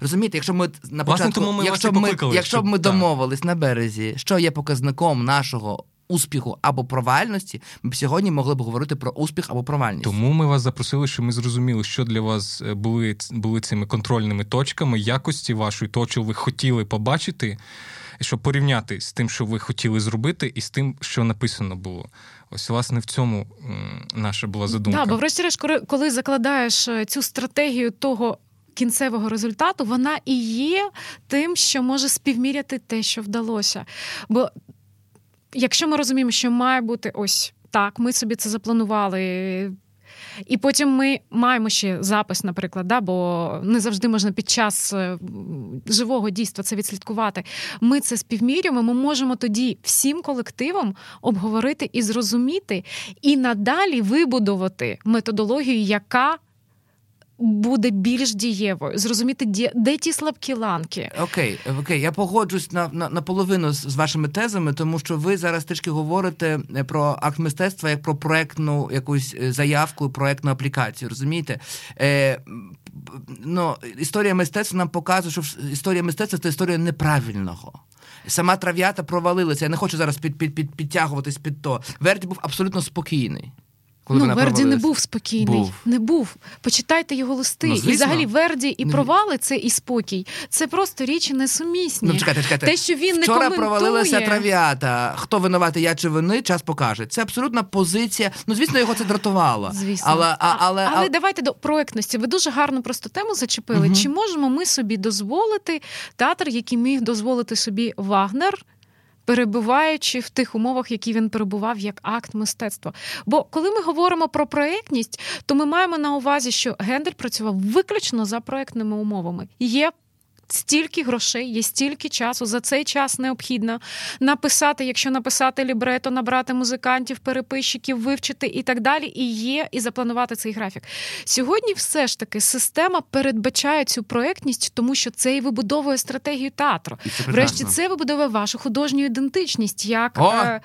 Розумієте, якщо ми на початку, Власне, тому ми якщо ми, якщо б ми домовились на березі, що є показником нашого успіху або провальності, ми б сьогодні могли б говорити про успіх або провальність. Тому ми вас запросили, щоб ми зрозуміли, що для вас е, були були цими контрольними точками якості вашої, того, що ви хотіли побачити, щоб порівняти з тим, що ви хотіли зробити, і з тим, що написано було. Ось, власне, в цьому наша була задумка. Так, бо врешті-решт, коли закладаєш е, цю стратегію того. Кінцевого результату вона і є тим, що може співміряти те, що вдалося. Бо якщо ми розуміємо, що має бути ось так, ми собі це запланували. І потім ми маємо ще запис, наприклад, да, бо не завжди можна під час е, живого дійства це відслідкувати. Ми це співмірюємо. Ми можемо тоді всім колективом обговорити і зрозуміти, і надалі вибудувати методологію, яка буде більш дієвою, зрозуміти, де, ті слабкі ланки. Окей, окей, я погоджусь на на, наполовину з, з вашими тезами, тому що ви зараз трішки говорите е, про акт мистецтва як про проектну якусь е, заявку, проектну аплікацію. Розумієте? Е, ну, Історія мистецтва нам показує, що історія мистецтва це історія неправильного. Сама трав'ята провалилася. Я не хочу зараз під, під, під, підтягуватись під то. Верді був абсолютно спокійний. Коли ну, Верді не був спокійний, був. не був. Почитайте його листи. Ну, і взагалі Верді і провали це і спокій. Це просто річі несумісні. Ну, чекайте, чекайте. Те, що він Вчора не провалилася трав'ята. Хто винуватий, я чи вони, час покаже. Це абсолютна позиція. Ну, звісно, його це дратувало. Звісно. Але а, але, але, давайте до проектності. Ви дуже гарно просто тему зачепили. Угу. Чи можемо ми собі дозволити театр, який міг дозволити собі Вагнер? Перебуваючи в тих умовах, які він перебував як акт мистецтва. Бо коли ми говоримо про проєктність, то ми маємо на увазі, що Гендель працював виключно за проєктними умовами. Є стільки грошей, є стільки часу. За цей час необхідно написати, якщо написати лібрето, набрати музикантів, переписчиків, вивчити і так далі. І є, і запланувати цей графік. Сьогодні все ж таки система передбачає цю проектність, тому що це і вибудовує стратегію театру. Врешті це вибудовує вашу художню ідентичність. як... Е,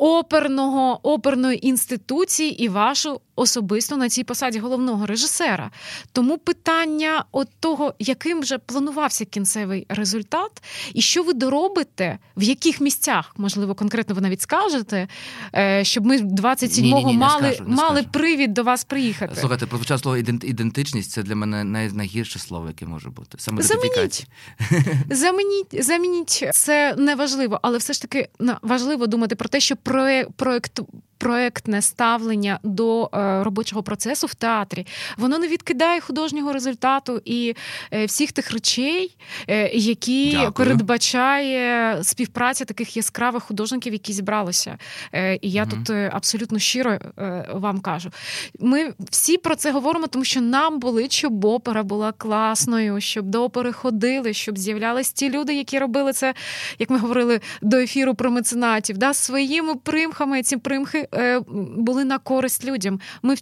оперного оперної інституції і вашу особисто на цій посаді головного режисера. Тому питання от того, яким вже планувався кінцевий результат, і що ви доробите, в яких місцях, можливо, конкретно ви навіть скажете, е, щоб ми 27-го мали скажу, мали привід до вас приїхати. Слухайте, прозвучало слово ідентичність це для мене найгірше слово, яке може бути. Саме замініть. замініть, замініть це не важливо, але все ж таки важливо думати про те, що проект проектне ставлення до е, робочого процесу в театрі, воно не відкидає художнього результату і е, всіх тих речей, е, які Дякую. передбачає співпраця таких яскравих художників, які зібралися. І я угу. тут абсолютно щиро вам кажу. Ми всі про це говоримо, тому що нам болить, щоб опера була класною, щоб до опери ходили, щоб з'являлись ті люди, які робили це, як ми говорили до ефіру про меценатів, да, своїми примхами ці примхи були на користь людям. Ми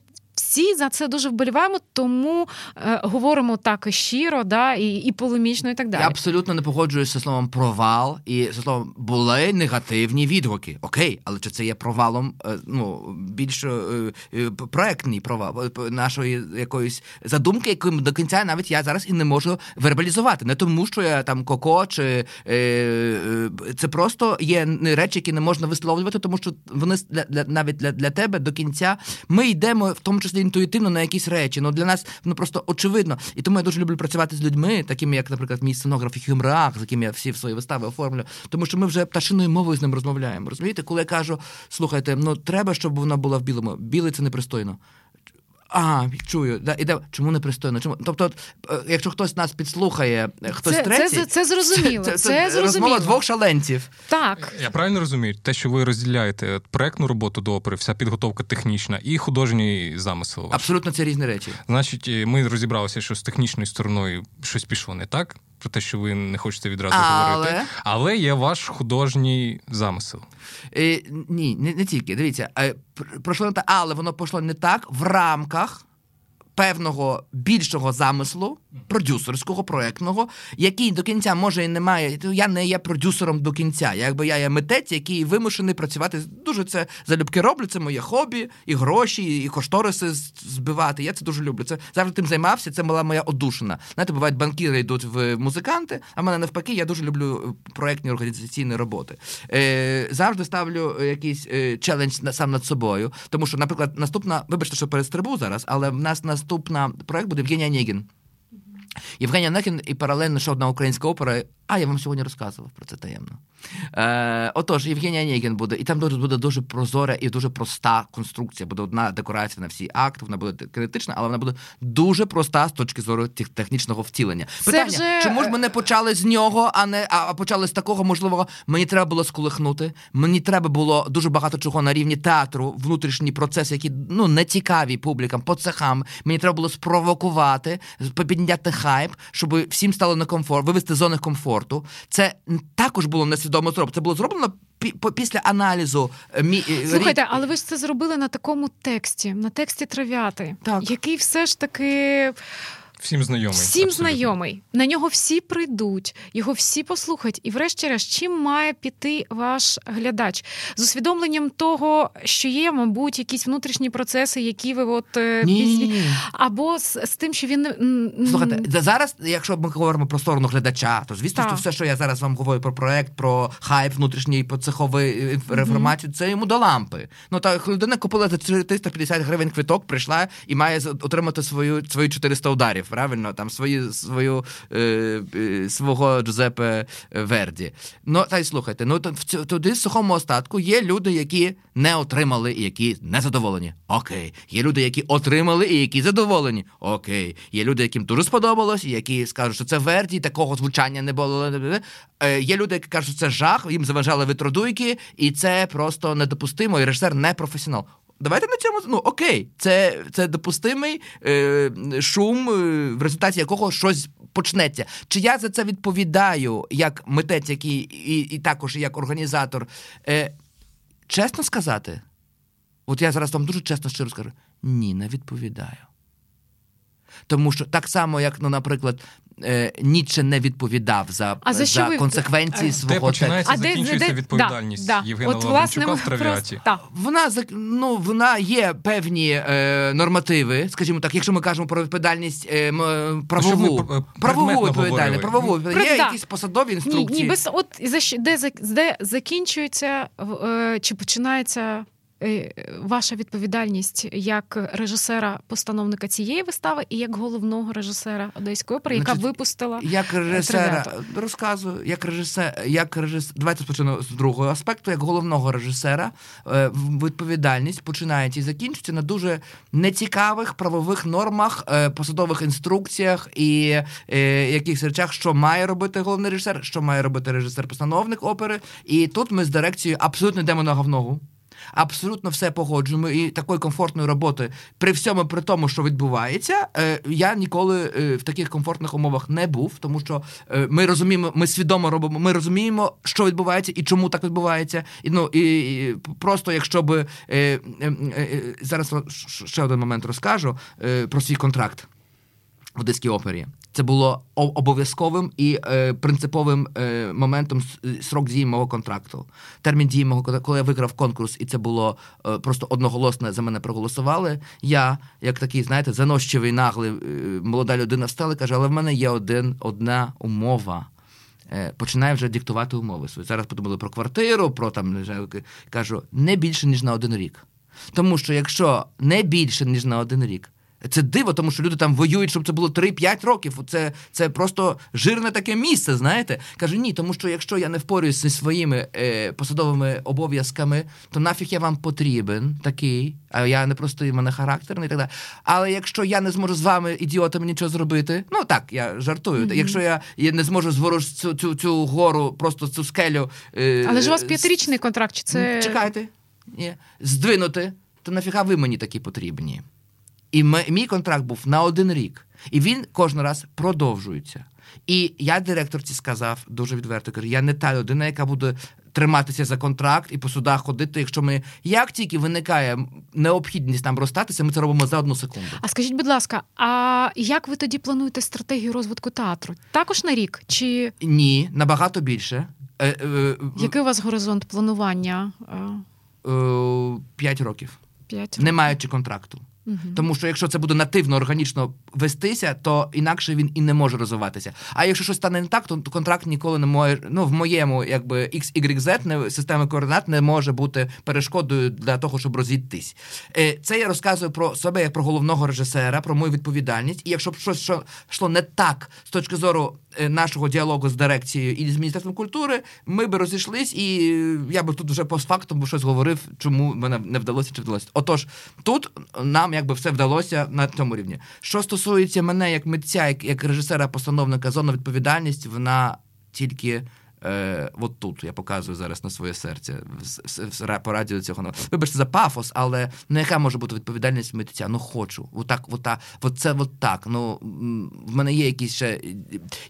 всі за це дуже вболіваємо, тому е, говоримо так і щиро, да, і і полемічно, і так далі. Я абсолютно не погоджуюся з словом провал і з словом були негативні відгуки. Окей, але чи це є провалом? Е, ну більш е, е, проектний провал е, нашої якоїсь задумки, яку до кінця навіть я зараз і не можу вербалізувати. Не тому, що я там коко, чи е, це просто є речі, які не можна висловлювати, тому що вони для, для навіть для, для тебе до кінця ми йдемо в тому числі мислі інтуїтивно на якісь речі. Ну для нас ну просто очевидно. І тому я дуже люблю працювати з людьми, такими, як, наприклад, мій сценограф і Хюмрах, з яким я всі свої вистави оформлю. Тому що ми вже пташиною мовою з ним розмовляємо. Розумієте, коли я кажу, слухайте, ну треба, щоб вона була в білому. Білий це непристойно. А, чую, да, іде. Чому непристойно? Чому? Тобто, е, якщо хтось нас підслухає, е, хтось це, третій, це, це зрозуміло. Це, це, це зрозуміло. розмова двох шаленців. Так. Я правильно розумію, те, що ви розділяєте проектну роботу до опери, вся підготовка технічна і художній замисел. Ваш. Абсолютно це різні речі. Значить, ми розібралися, що з технічною стороною щось пішло не так, про те, що ви не хочете відразу Але... говорити. Але є ваш художній замисел. Е, Ні, не, не тільки. Дивіться, е, не так, але воно пішло не так в рамках певного більшого замислу, продюсерського, проектного, який до кінця може і не має. Я не є продюсером до кінця. Якби я є митець, який вимушений працювати. Дуже це залюбки роблю. Це моє хобі, і гроші, і кошториси збивати. Я це дуже люблю. Це завжди тим займався. Це була моя одушина. Знаєте, бувають банкіри йдуть в музиканти, а в мене навпаки, я дуже люблю проектні організаційні роботи. Е, Завжди ставлю якийсь е, челендж сам над собою. Тому що, наприклад, наступна, вибачте, що перестрибу зараз, але в нас наступна проект буде Євгеній Онегін. Євгеній Онегін і паралельно ще одна українська опера. А я вам сьогодні розказував про це таємно. Е, Отож, Євгенія Нєгін буде, і там буде дуже прозора і дуже проста конструкція. Буде одна декорація на всі акти, вона буде критична, але вона буде дуже проста з точки зору технічного втілення. Це Питання, вже... чому ж ми не почали з нього, а не а почали з такого можливого? Мені треба було сколихнути. Мені треба було дуже багато чого на рівні театру, внутрішні процеси, які ну не цікаві публікам, по цехам. Мені треба було спровокувати, підняти хайп, щоб всім стало некомфорт, вивести зони комфорту. Це також було несвідомо зроблено. Це було зроблено після аналізу. Е, е, Слухайте, але ви ж це зробили на такому тексті, на тексті трав'яти, так. який все ж таки. Всім знайомий. Всім абсолютно. знайомий. На нього всі прийдуть, його всі послухають. І, врешті-решт, чим має піти ваш глядач? З усвідомленням того, що є, мабуть, якісь внутрішні процеси, які ви от е, ні, ні, ні. або з, з тим, що він слухайте зараз. Якщо ми говоримо про сторону глядача, то звісно, так. що все, що я зараз вам говорю про проект, про хайп внутрішній про цеховий е, реформацію, mm-hmm. це йому до лампи. Ну так людина купила за 350 гривень квиток, прийшла і має отримати свою свої 400 ударів правильно, там свої, свою, е, е, свого Джузепе Верді. Ну, та й слухайте, ну туди в сухому остатку є люди, які не отримали і які не задоволені. Окей. Є люди, які отримали і які задоволені. Окей. Є люди, яким дуже сподобалось, і які скажуть, що це Верді, такого звучання не було. Е, Є люди, які кажуть, що це жах, їм заважали витродуйки, і це просто недопустимо, і режисер не професіонал. Давайте на цьому ну окей, це це допустимий е, шум, е, в результаті якого щось почнеться. Чи я за це відповідаю як митець, який і і також як організатор? Е, Чесно сказати, от я зараз вам дуже чесно щиро скажу: ні, не відповідаю. Тому що так само, як, ну, наприклад, е, Ніче не відповідав за а за, за ви... консеквенції де свого починається, а закінчується де, відповідальність да, Євгена От, власне, в трав'яті. Вона ну, вона є певні е, нормативи, скажімо так, якщо ми кажемо про відповідальність е, правову, ми, правову. відповідальність, правову. Про, є якісь посадові інструкції. Ні, ні без от за де, де закінчується е, чи починається Е, ваша відповідальність як режисера-постановника цієї вистави і як головного режисера Одеської опери, яка Значить, випустила як режисера розказую, як режисер, як режисер, давайте спочнемо з другого аспекту, як головного режисера, е, відповідальність починається і закінчується на дуже нецікавих правових нормах, е, посадових інструкціях і якихось речах, що має робити головний режисер, що має робити режисер-постановник опери. І тут ми з дирекцією абсолютно йдемо на говногу абсолютно все погоджуємо і такої комфортної роботи при всьому при тому, що відбувається, е, я ніколи е, в таких комфортних умовах не був, тому що е, ми розуміємо, ми свідомо робимо, ми розуміємо, що відбувається і чому так відбувається. І ну і, просто якщо би зараз ще один момент розкажу про свій контракт в Одеській опері. Це було обов'язковим і е, принциповим е, моментом срок дії мого контракту. Термін дії мого коли я виграв конкурс, і це було е, просто одноголосно за мене проголосували. Я, як такий, знаєте, занощивий, наглий е, молода людина встала і каже, але в мене є один, одна умова. Е, починає вже диктувати умови свої. Зараз подумали про квартиру, про там кажу, не більше ніж на один рік. Тому що якщо не більше, ніж на один рік, це диво, тому що люди там воюють, щоб це було 3-5 років. Це це просто жирне таке місце, знаєте. Каже, ні, тому що якщо я не впорююсь зі своїми е, посадовими обов'язками, то нафіг я вам потрібен такий, а я не просто і мене характерний і так далі. Але якщо я не зможу з вами, ідіотами, нічого зробити, ну так, я жартую. Mm-hmm. Якщо я, я не зможу зворож цю цю, цю гору, просто цю скелю. Е, Але ж у вас п'ятирічний контракт, чи це. Чекайте, ні, здвинути, то нафіга ви мені такі потрібні? І мій контракт був на один рік, і він кожен раз продовжується. І я директорці сказав дуже відверто, кажу, я не та людина, яка буде триматися за контракт і по судах ходити. Якщо ми як тільки виникає необхідність нам розстатися, ми це робимо за одну секунду. А скажіть, будь ласка, а як ви тоді плануєте стратегію розвитку театру? Також на рік? Чи ні, набагато більше. Е, е, Який у вас горизонт планування? П'ять років. П'ять років. не маючи контракту. Угу. Тому що якщо це буде нативно органічно вестися, то інакше він і не може розвиватися. А якщо щось стане не так, то контракт ніколи не може. Ну в моєму якби XYZ, не системи координат не може бути перешкодою для того, щоб розійтись. Е, це я розказую про себе як про головного режисера, про мою відповідальність. І якщо б щось йшло не так з точки зору е, нашого діалогу з дирекцією і з міністерством культури, ми би розійшлись, і я би тут вже постфактом щось говорив, чому мене не вдалося чи вдалося. Отож, тут нам якби все вдалося на цьому рівні. Що стосується мене як митця, як як режисера-постановника, зона відповідальність, вона тільки. Е, От тут я показую зараз на своє серце по радіо цього. Вибачте за пафос, але ну яка може бути відповідальність митця? Ну хочу. Отак, ота, от це от так. Ну в мене є якісь ще.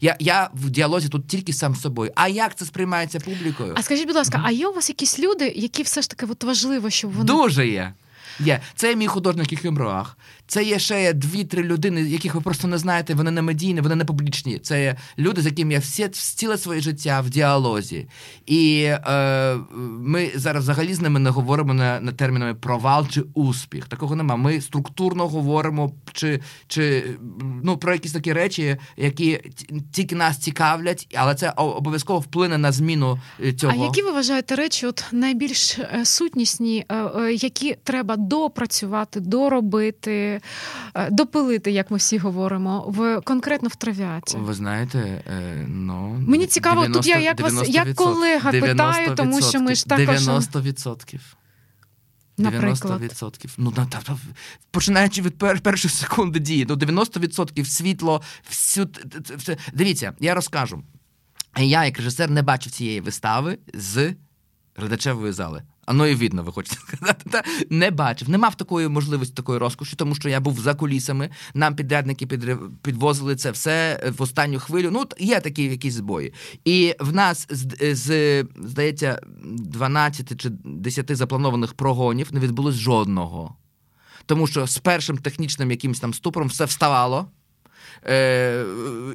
Я я в діалозі тут тільки сам з собою. А як це сприймається публікою? А скажіть, будь ласка, а є у вас якісь люди, які все ж таки от важливо, щоб вони дуже є. Є. Це мій художник Кюхемроах. Це є ще дві-три людини, яких ви просто не знаєте, вони не медійні, вони не публічні. Це є люди, з якими я всі ціле своє життя в діалозі. І е, ми зараз взагалі з ними не говоримо на, на термінами провал чи успіх. Такого нема. Ми структурно говоримо чи, чи ну, про якісь такі речі, які тільки нас цікавлять, але це обов'язково вплине на зміну е, цього. А які ви вважаєте речі, от найбільш е, сутнісні, е, які треба допрацювати, доробити? Е, допилити, як ми всі говоримо, в конкретно в травіаті? Ви знаєте, е, ну мені цікаво, 90, тут я як вас як колега питаю, тому що ми ж також 90%. 90%. Ну, на, та, починаючи від пер, першої секунди дії, ну 90% світло, всю все. Дивіться, я розкажу. Я, як режисер, не бачив цієї вистави з глядачевої зали. Ано і видно, ви хочете сказати. Та? Не бачив, не мав такої можливості, такої розкоші, тому що я був за кулісами. Нам підрядники підвозили це все в останню хвилю. Ну, є такі якісь збої. І в нас з, з здається, 12 чи 10 запланованих прогонів не відбулось жодного. Тому що з першим технічним якимось там ступором все вставало. Е,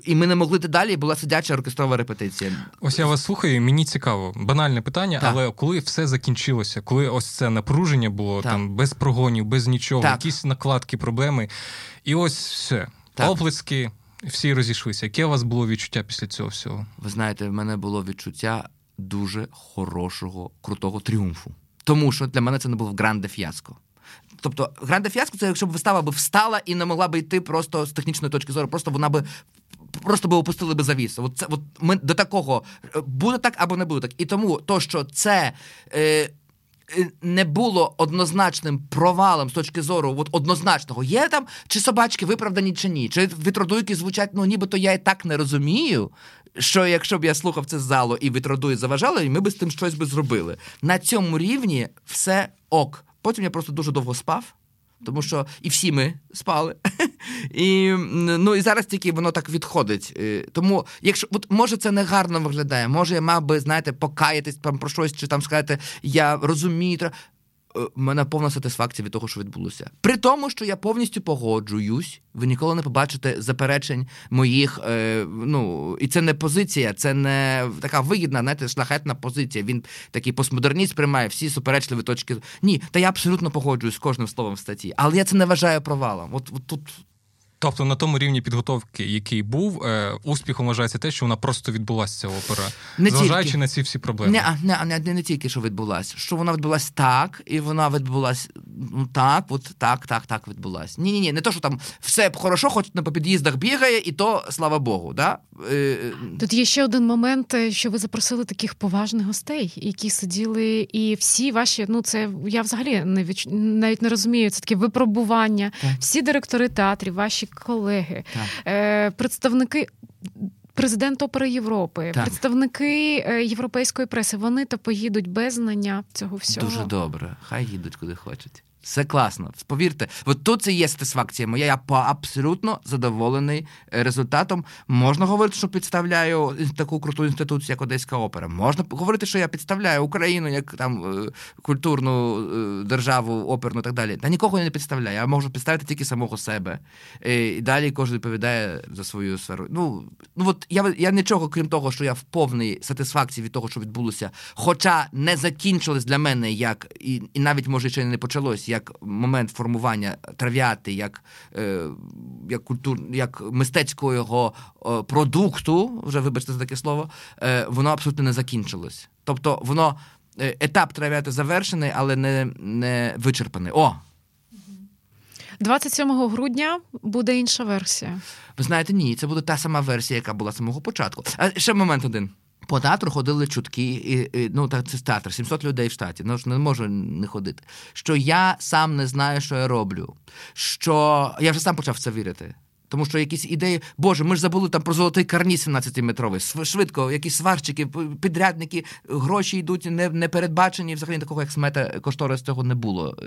І ми не могли йти далі, була сидяча оркестрова репетиція. Ось я вас слухаю, мені цікаво. Банальне питання, так. але коли все закінчилося, коли ось це напруження було так. там без прогонів, без нічого, так. якісь накладки, проблеми. І ось все. Оплески, всі розійшлися. Яке у вас було відчуття після цього всього? Ви знаєте, в мене було відчуття дуже хорошого, крутого тріумфу. Тому що для мене це не був гранде фіаско. Тобто, гранде фіаско це якщо б вистава би встала і не могла би йти просто з технічної точки зору, просто вона би. Просто би опустили би завісу. От це от ми до такого буде так або не буде так. І тому то, що це е, е, не було однозначним провалом з точки зору от однозначного, є там чи собачки виправдані, чи ні, чи вітродуйки звучать, ну нібито я і так не розумію. Що якщо б я слухав це залу і вітродуї заважали, ми б з тим щось би зробили. На цьому рівні все ок. Потім я просто дуже довго спав, тому що і всі ми спали. І ну, і зараз тільки воно так відходить. Е, тому, якщо от, може це не гарно виглядає, може я мав би, знаєте, покаятись там про щось, чи там сказати, я розумію. Е, мене повна сатисфакція від того, що відбулося. При тому, що я повністю погоджуюсь, ви ніколи не побачите заперечень моїх. Е, Ну і це не позиція, це не така вигідна, знаєте, шляхетна позиція. Він такий постмодерніст приймає всі суперечливі точки. Ні, та я абсолютно погоджуюсь з кожним словом в статті, але я це не вважаю провалом. От, от тут Тобто на тому рівні підготовки, який був, е, успіхом вважається те, що вона просто відбулася ця опера, не зважаючи тільки. на ці всі проблеми. Не, не, не, не, не тільки що відбулася, що вона відбулася так, і вона відбулася ну так, от так, так, так відбулася. Ні, ні, ні, не то, що там все хорошо, хоч на по під'їздах бігає, і то слава Богу. Да? Е, е, Тут є ще один момент, що ви запросили таких поважних гостей, які сиділи, і всі ваші, ну це я взагалі не відч... навіть не розумію. Це таке випробування. Так. Всі директори театрів, ваші колеги, е, представники. Президент Опери Європи, так. представники е, європейської преси, вони то поїдуть без знання цього всього. Дуже добре. Хай їдуть куди хочуть. Все класно. Повірте, от тут це є сатисфакція моя. Я абсолютно задоволений е, результатом. Можна говорити, що підставляю таку круту інституцію, як Одеська опера. Можна говорити, що я підставляю Україну як там е, культурну е, державу, оперну і так далі. Та нікого я не підставляю. Я можу підставити тільки самого себе. І далі кожен відповідає за свою сферу. Ну ну от я я нічого, крім того, що я в повній сатисфакції від того, що відбулося, хоча не закінчилось для мене як і, і навіть може ще не почалось як момент формування трав'яти, як е, як, культур, як мистецького е, продукту, вже вибачте за таке слово, е, воно абсолютно не закінчилось. Тобто воно етап трав'яти завершений, але не, не вичерпаний. О! 27 грудня буде інша версія. Ви знаєте, ні, це буде та сама версія, яка була з самого початку. А ще момент один. По театру ходили чутки, і, і, ну так це театр, 700 людей в штаті, ну ж не можу не ходити. Що я сам не знаю, що я роблю. Що я вже сам почав в це вірити. Тому що якісь ідеї, Боже, ми ж забули там про золотий карніз 17-метровий. Швидко, якісь сварчики, підрядники, гроші йдуть не не передбачені. Взагалі такого як смета кошторис цього не було.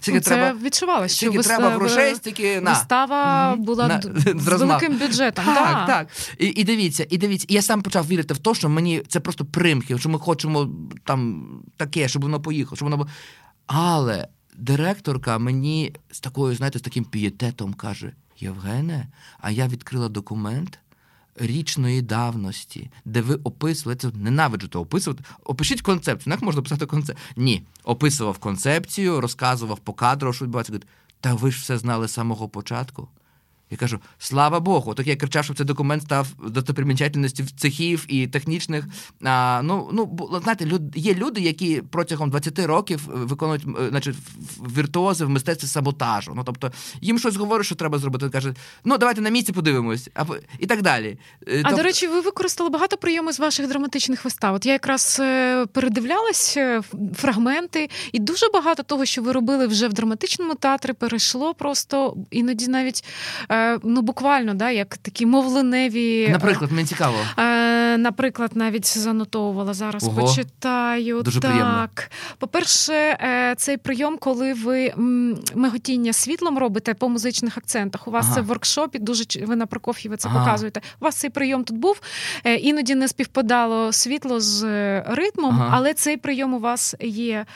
Скільки Це треба відчувалося, що вис... треба грошей, стільки на. вистава була на... з великим бюджетом. Так, так. так. І, і дивіться, і дивіться, і я сам почав вірити в те, що мені це просто примхи, що ми хочемо там таке, щоб воно поїхало, щоб воно було. Але директорка мені з такою, знаєте, з таким пієтетом каже. Євгене, а я відкрила документ річної давності, де ви описували це ненавиджу то описувати. Опишіть концепцію. Як можна писати концепцію? Ні. Описував концепцію, розказував по кадру, що відбувається. Та ви ж все знали з самого початку. Я кажу, слава Богу, так я кричав, щоб цей документ став достопримічательності цехів і технічних. А, Ну ну знаєте, люд, є люди, які протягом 20 років виконують е, значить, віртуози в мистецтві саботажу. Ну тобто їм щось говорить, що треба зробити. Каже, ну давайте на місці подивимось, а і так далі. Е, а тобто... до речі, ви використали багато прийомів з ваших драматичних вистав. От я якраз е, передивлялась фрагменти, і дуже багато того, що ви робили вже в драматичному театрі, перейшло просто іноді навіть ну буквально, да, як такі мовленеві. Наприклад, мені цікаво. Е, Наприклад, навіть занотовувала зараз. Ого. Почитаю. Дуже так. приємно. По-перше, е, цей прийом, коли ви миготіння світлом робите по музичних акцентах. У вас ага. це в воркшопі, дуже ви на Прокоф'єві це ага. показуєте. У вас цей прийом тут був. Е, іноді не співпадало світло з ритмом, ага. але цей прийом у вас є.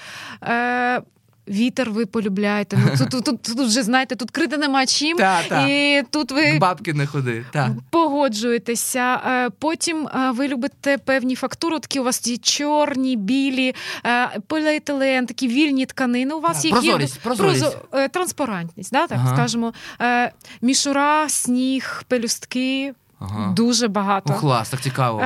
Е, Вітер ви полюбляєте. Ну тут тут, тут, тут вже знаєте, тут крити нема чим, та, та. і тут ви бабки не ходи. Та. погоджуєтеся. Е, потім е, ви любите певні фактури. Такі у вас ті чорні, білі, е, поліетилен, такі вільні тканини. У вас є прозорість, прозорість. Прозо... транспарантність, да, так ага. скажемо. Мішура, сніг, пелюстки. Ага. Дуже багато. О, клас, так цікаво.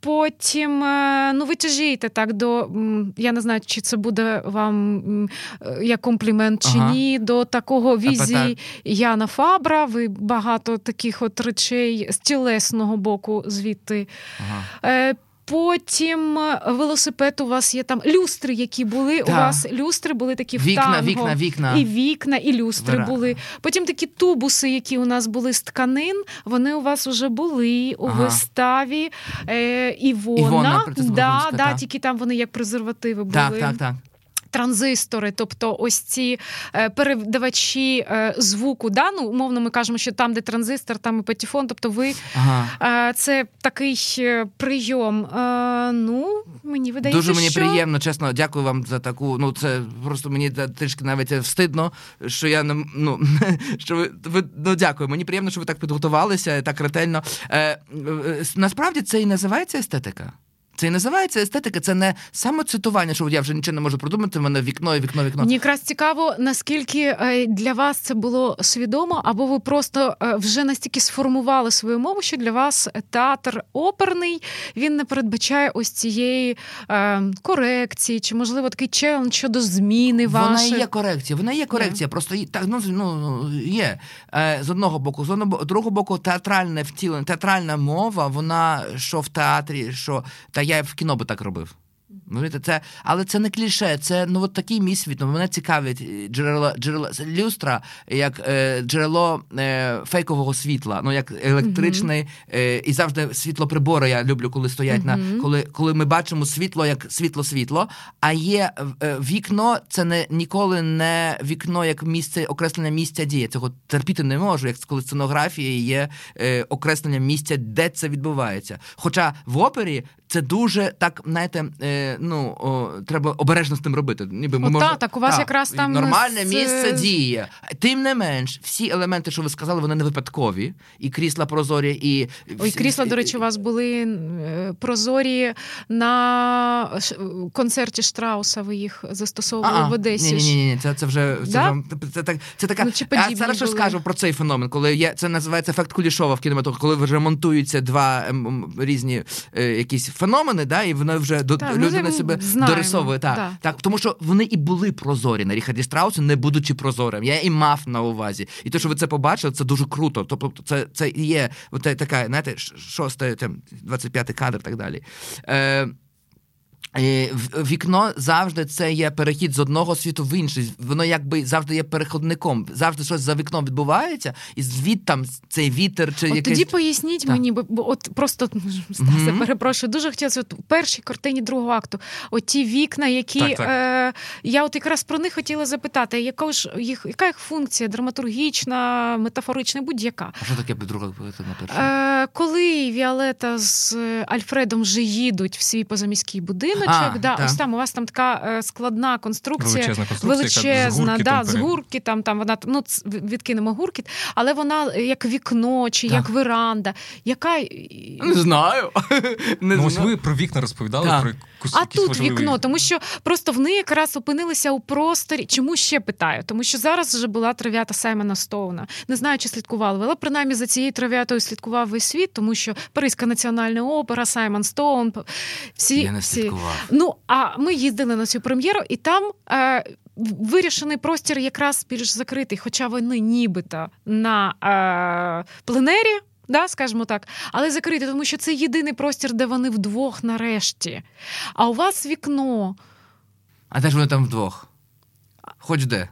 Потім е, ну ви тяжієте так до я не знаю, чи це буде вам е, як комплімент чи ага. ні. До такого візії Яна Фабра. Ви багато таких от речей з тілесного боку звідти. Ага. Потім е, велосипед у вас є там люстри, які були. Да. У вас люстри були такі в вікна, танго. вікна, вікна. І вікна, і люстри Вера. були. Потім такі тубуси, які у нас були з тканин, вони у вас вже були у ага. виставі е, Івона. Івона да, да, Тільки там вони як презервативи були. Так, так, так транзистори, тобто ось ці е, передавачі е, звуку. Да? Ну, Умовно, ми кажемо, що там, де транзистор, там і патефон. Тобто, ви ага. Е, це такий прийом. Ну, мені видається, Дуже мені що... приємно, чесно, дякую вам за таку. Ну, це просто мені трішки навіть встидно, що я не ну, що ви ви ну, дякую. Мені приємно, що ви так підготувалися, так ретельно. Е, Насправді це і називається естетика. Це і називається естетика, це не самоцитування, що я вже нічого не можу продумати, в мене вікно і вікно, вікно. Мені якраз цікаво, наскільки е, для вас це було свідомо, або ви просто е, вже настільки сформували свою мову, що для вас театр оперний він не передбачає ось цієї е, корекції, чи можливо такий челендж щодо зміни ваших... Вона є корекція, вона є корекція, yeah. просто так ну, ну є е, з одного боку, з одного другого боку, театральне втілення, театральна мова, вона що в театрі, що та я в кіно би так робив. Це, Але це не кліше, це ну от такий мій світ. Ну, мене цікавить е, джерело джерело люстра як е, джерело е, фейкового світла, ну як електричний mm-hmm. і завжди світлоприбори. Я люблю, коли стоять mm-hmm. на коли коли ми бачимо світло як світло-світло. А є е, вікно, це не ніколи не вікно як місце окреслення місця дії. Цього терпіти не можу, як коли сценографії є е, окреслення місця, де це відбувається. Хоча в опері це дуже так, знаєте, е, ну о, треба обережно з тим робити. Ніби ми О, може... та, так у вас та, якраз там нормальне з... місце діє. Тим не менш, всі елементи, що ви сказали, вони не випадкові. І крісла прозорі, і ой, крісла, до речі, у вас були е, прозорі на концерті Штрауса. Ви їх застосовували А-а, в Одесі. Ні, ні, ні, це це вже це, да? вже, це, так, це така. Ну, я зараз що скажу про цей феномен, коли є це називається ефект Кулішова в кінематографі, коли вже монтуються два ем, різні е, якісь феномени, да, і вони вже до так, людина себе знаємо, дорисовує. Так, так, так, тому що вони і були прозорі на Ріхарді Страусі, не будучи прозорим. Я і мав на увазі. І те, що ви це побачили, це дуже круто. Тобто, це це є така, знаєте, шосте, там 25 кадр, і так далі. Е, Вікно завжди це є перехід з одного світу в інший. Воно якби завжди є переходником. Завжди щось за вікном відбувається, і звідтам цей вітер чи от якийсь... тоді поясніть так. мені, бо, от просто Стасе, mm-hmm. перепрошую, дуже хотілося от, у першій картині другого акту. От ті вікна, які так, так. Е, я от якраз про них хотіла запитати, яка ж їх яка їх функція драматургічна, метафорична, будь-яка. А що таке друга картина? Е, Коли Віолета з Альфредом вже їдуть в свій позаміський будинок будиночок. А, да, Ось там у вас там така е, складна конструкція, величезна, конструкція, величезна з да, з гурки, там там вона ну відкинемо гуркіт, але вона як вікно чи так. як веранда. Яка не знаю. Не ну, ось ви про вікна розповідали так. про якусь, А тут важливі... вікно, тому що просто вони якраз опинилися у просторі. Чому ще питаю? Тому що зараз вже була трав'ята Саймона Стоуна. Не знаю, чи слідкували але принаймні за цією трав'ятою слідкував весь світ, тому що Паризька національна опера, Саймон Стоун. Всі, Я не всі... Ну а ми їздили на цю прем'єру, і там. Е, Вирішений простір якраз більш закритий, хоча вони нібито на е, пленері, да, скажімо так, але закритий, тому що це єдиний простір, де вони вдвох нарешті. А у вас вікно. А де ж вони там вдвох? Хоч де?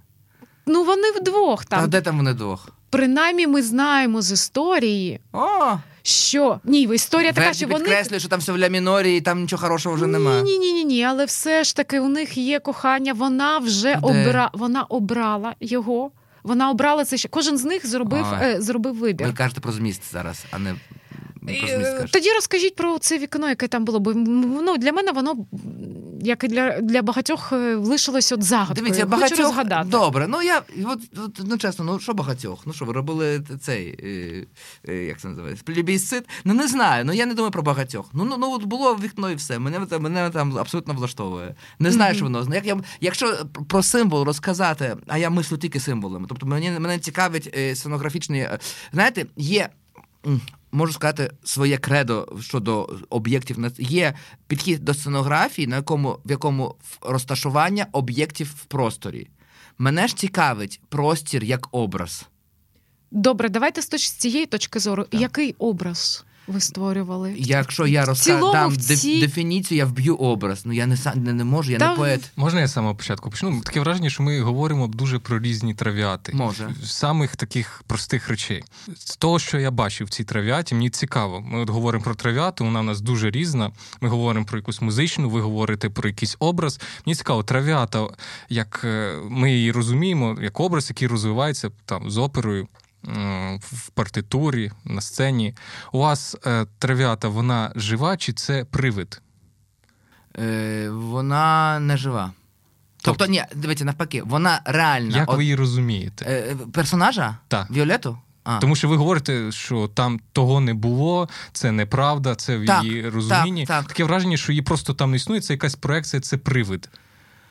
Ну, вони вдвох там. А де там вони вдвох? Принаймні, ми знаємо з історії. О! Що ні, історія така, що вони підкреслює, що там все в ля мінорі, і там нічого хорошого вже немає. Ні, ні, ні, ні, але все ж таки у них є кохання. Вона вже обра... вона обрала його. Вона обрала це ще. Кожен з них зробив е, зробив вибір. Ви кажете про зміст зараз, а не про зміст. тоді розкажіть про це вікно, яке там було, бо ну, для мене воно, як і для для багатьох, е, лишилось от загадкою. Дивіться, Хочу багатьох... розгадати. Добре, ну я от, от, ну чесно, ну що багатьох? Ну що, ви робили цей, е, е, як це називається, плебісцит? Ну не знаю, ну я не думаю про багатьох. Ну ну, ну от було вікно і все. Мене мене там абсолютно влаштовує. Не знаю, mm-hmm. що воно. Як я, Якщо про символ розказати, а я мислю тільки символами. Тобто мені мене цікавить е, сценографічні. Знаєте, є можу сказати своє кредо щодо об'єктів. Є підхід до сценографії, на якому в якому розташування об'єктів в просторі. Мене ж цікавить простір як образ. Добре, давайте з цієї точки зору. Так. Який образ? Ви створювали. Якщо я розкажу ці... дефініцію, я вб'ю образ. Ну я не не, не можу, я Та... не поет. Можна я з самого початку почну? Таке враження, що ми говоримо дуже про різні трав'яти. Може. Самих таких простих речей. З того, що я бачив в цій трав'яті, мені цікаво. Ми от говоримо про трав'яту, вона у нас дуже різна. Ми говоримо про якусь музичну, ви говорите про якийсь образ. Мені цікаво, трав'ята, як е, ми її розуміємо, як образ, який розвивається там з оперою в партитурі, на сцені. У вас е, трав'ята, вона жива чи це привид? Е, Вона не жива. Тобто, тобто ні, дивіться, навпаки, вона реальна. Як От, ви її розумієте? Е, Персонажа? Так. Віолету? А. Тому що ви говорите, що там того не було, це неправда, це в так, її розумінні. Так, так. Таке враження, що її просто там не існує, це якась проекція, це привид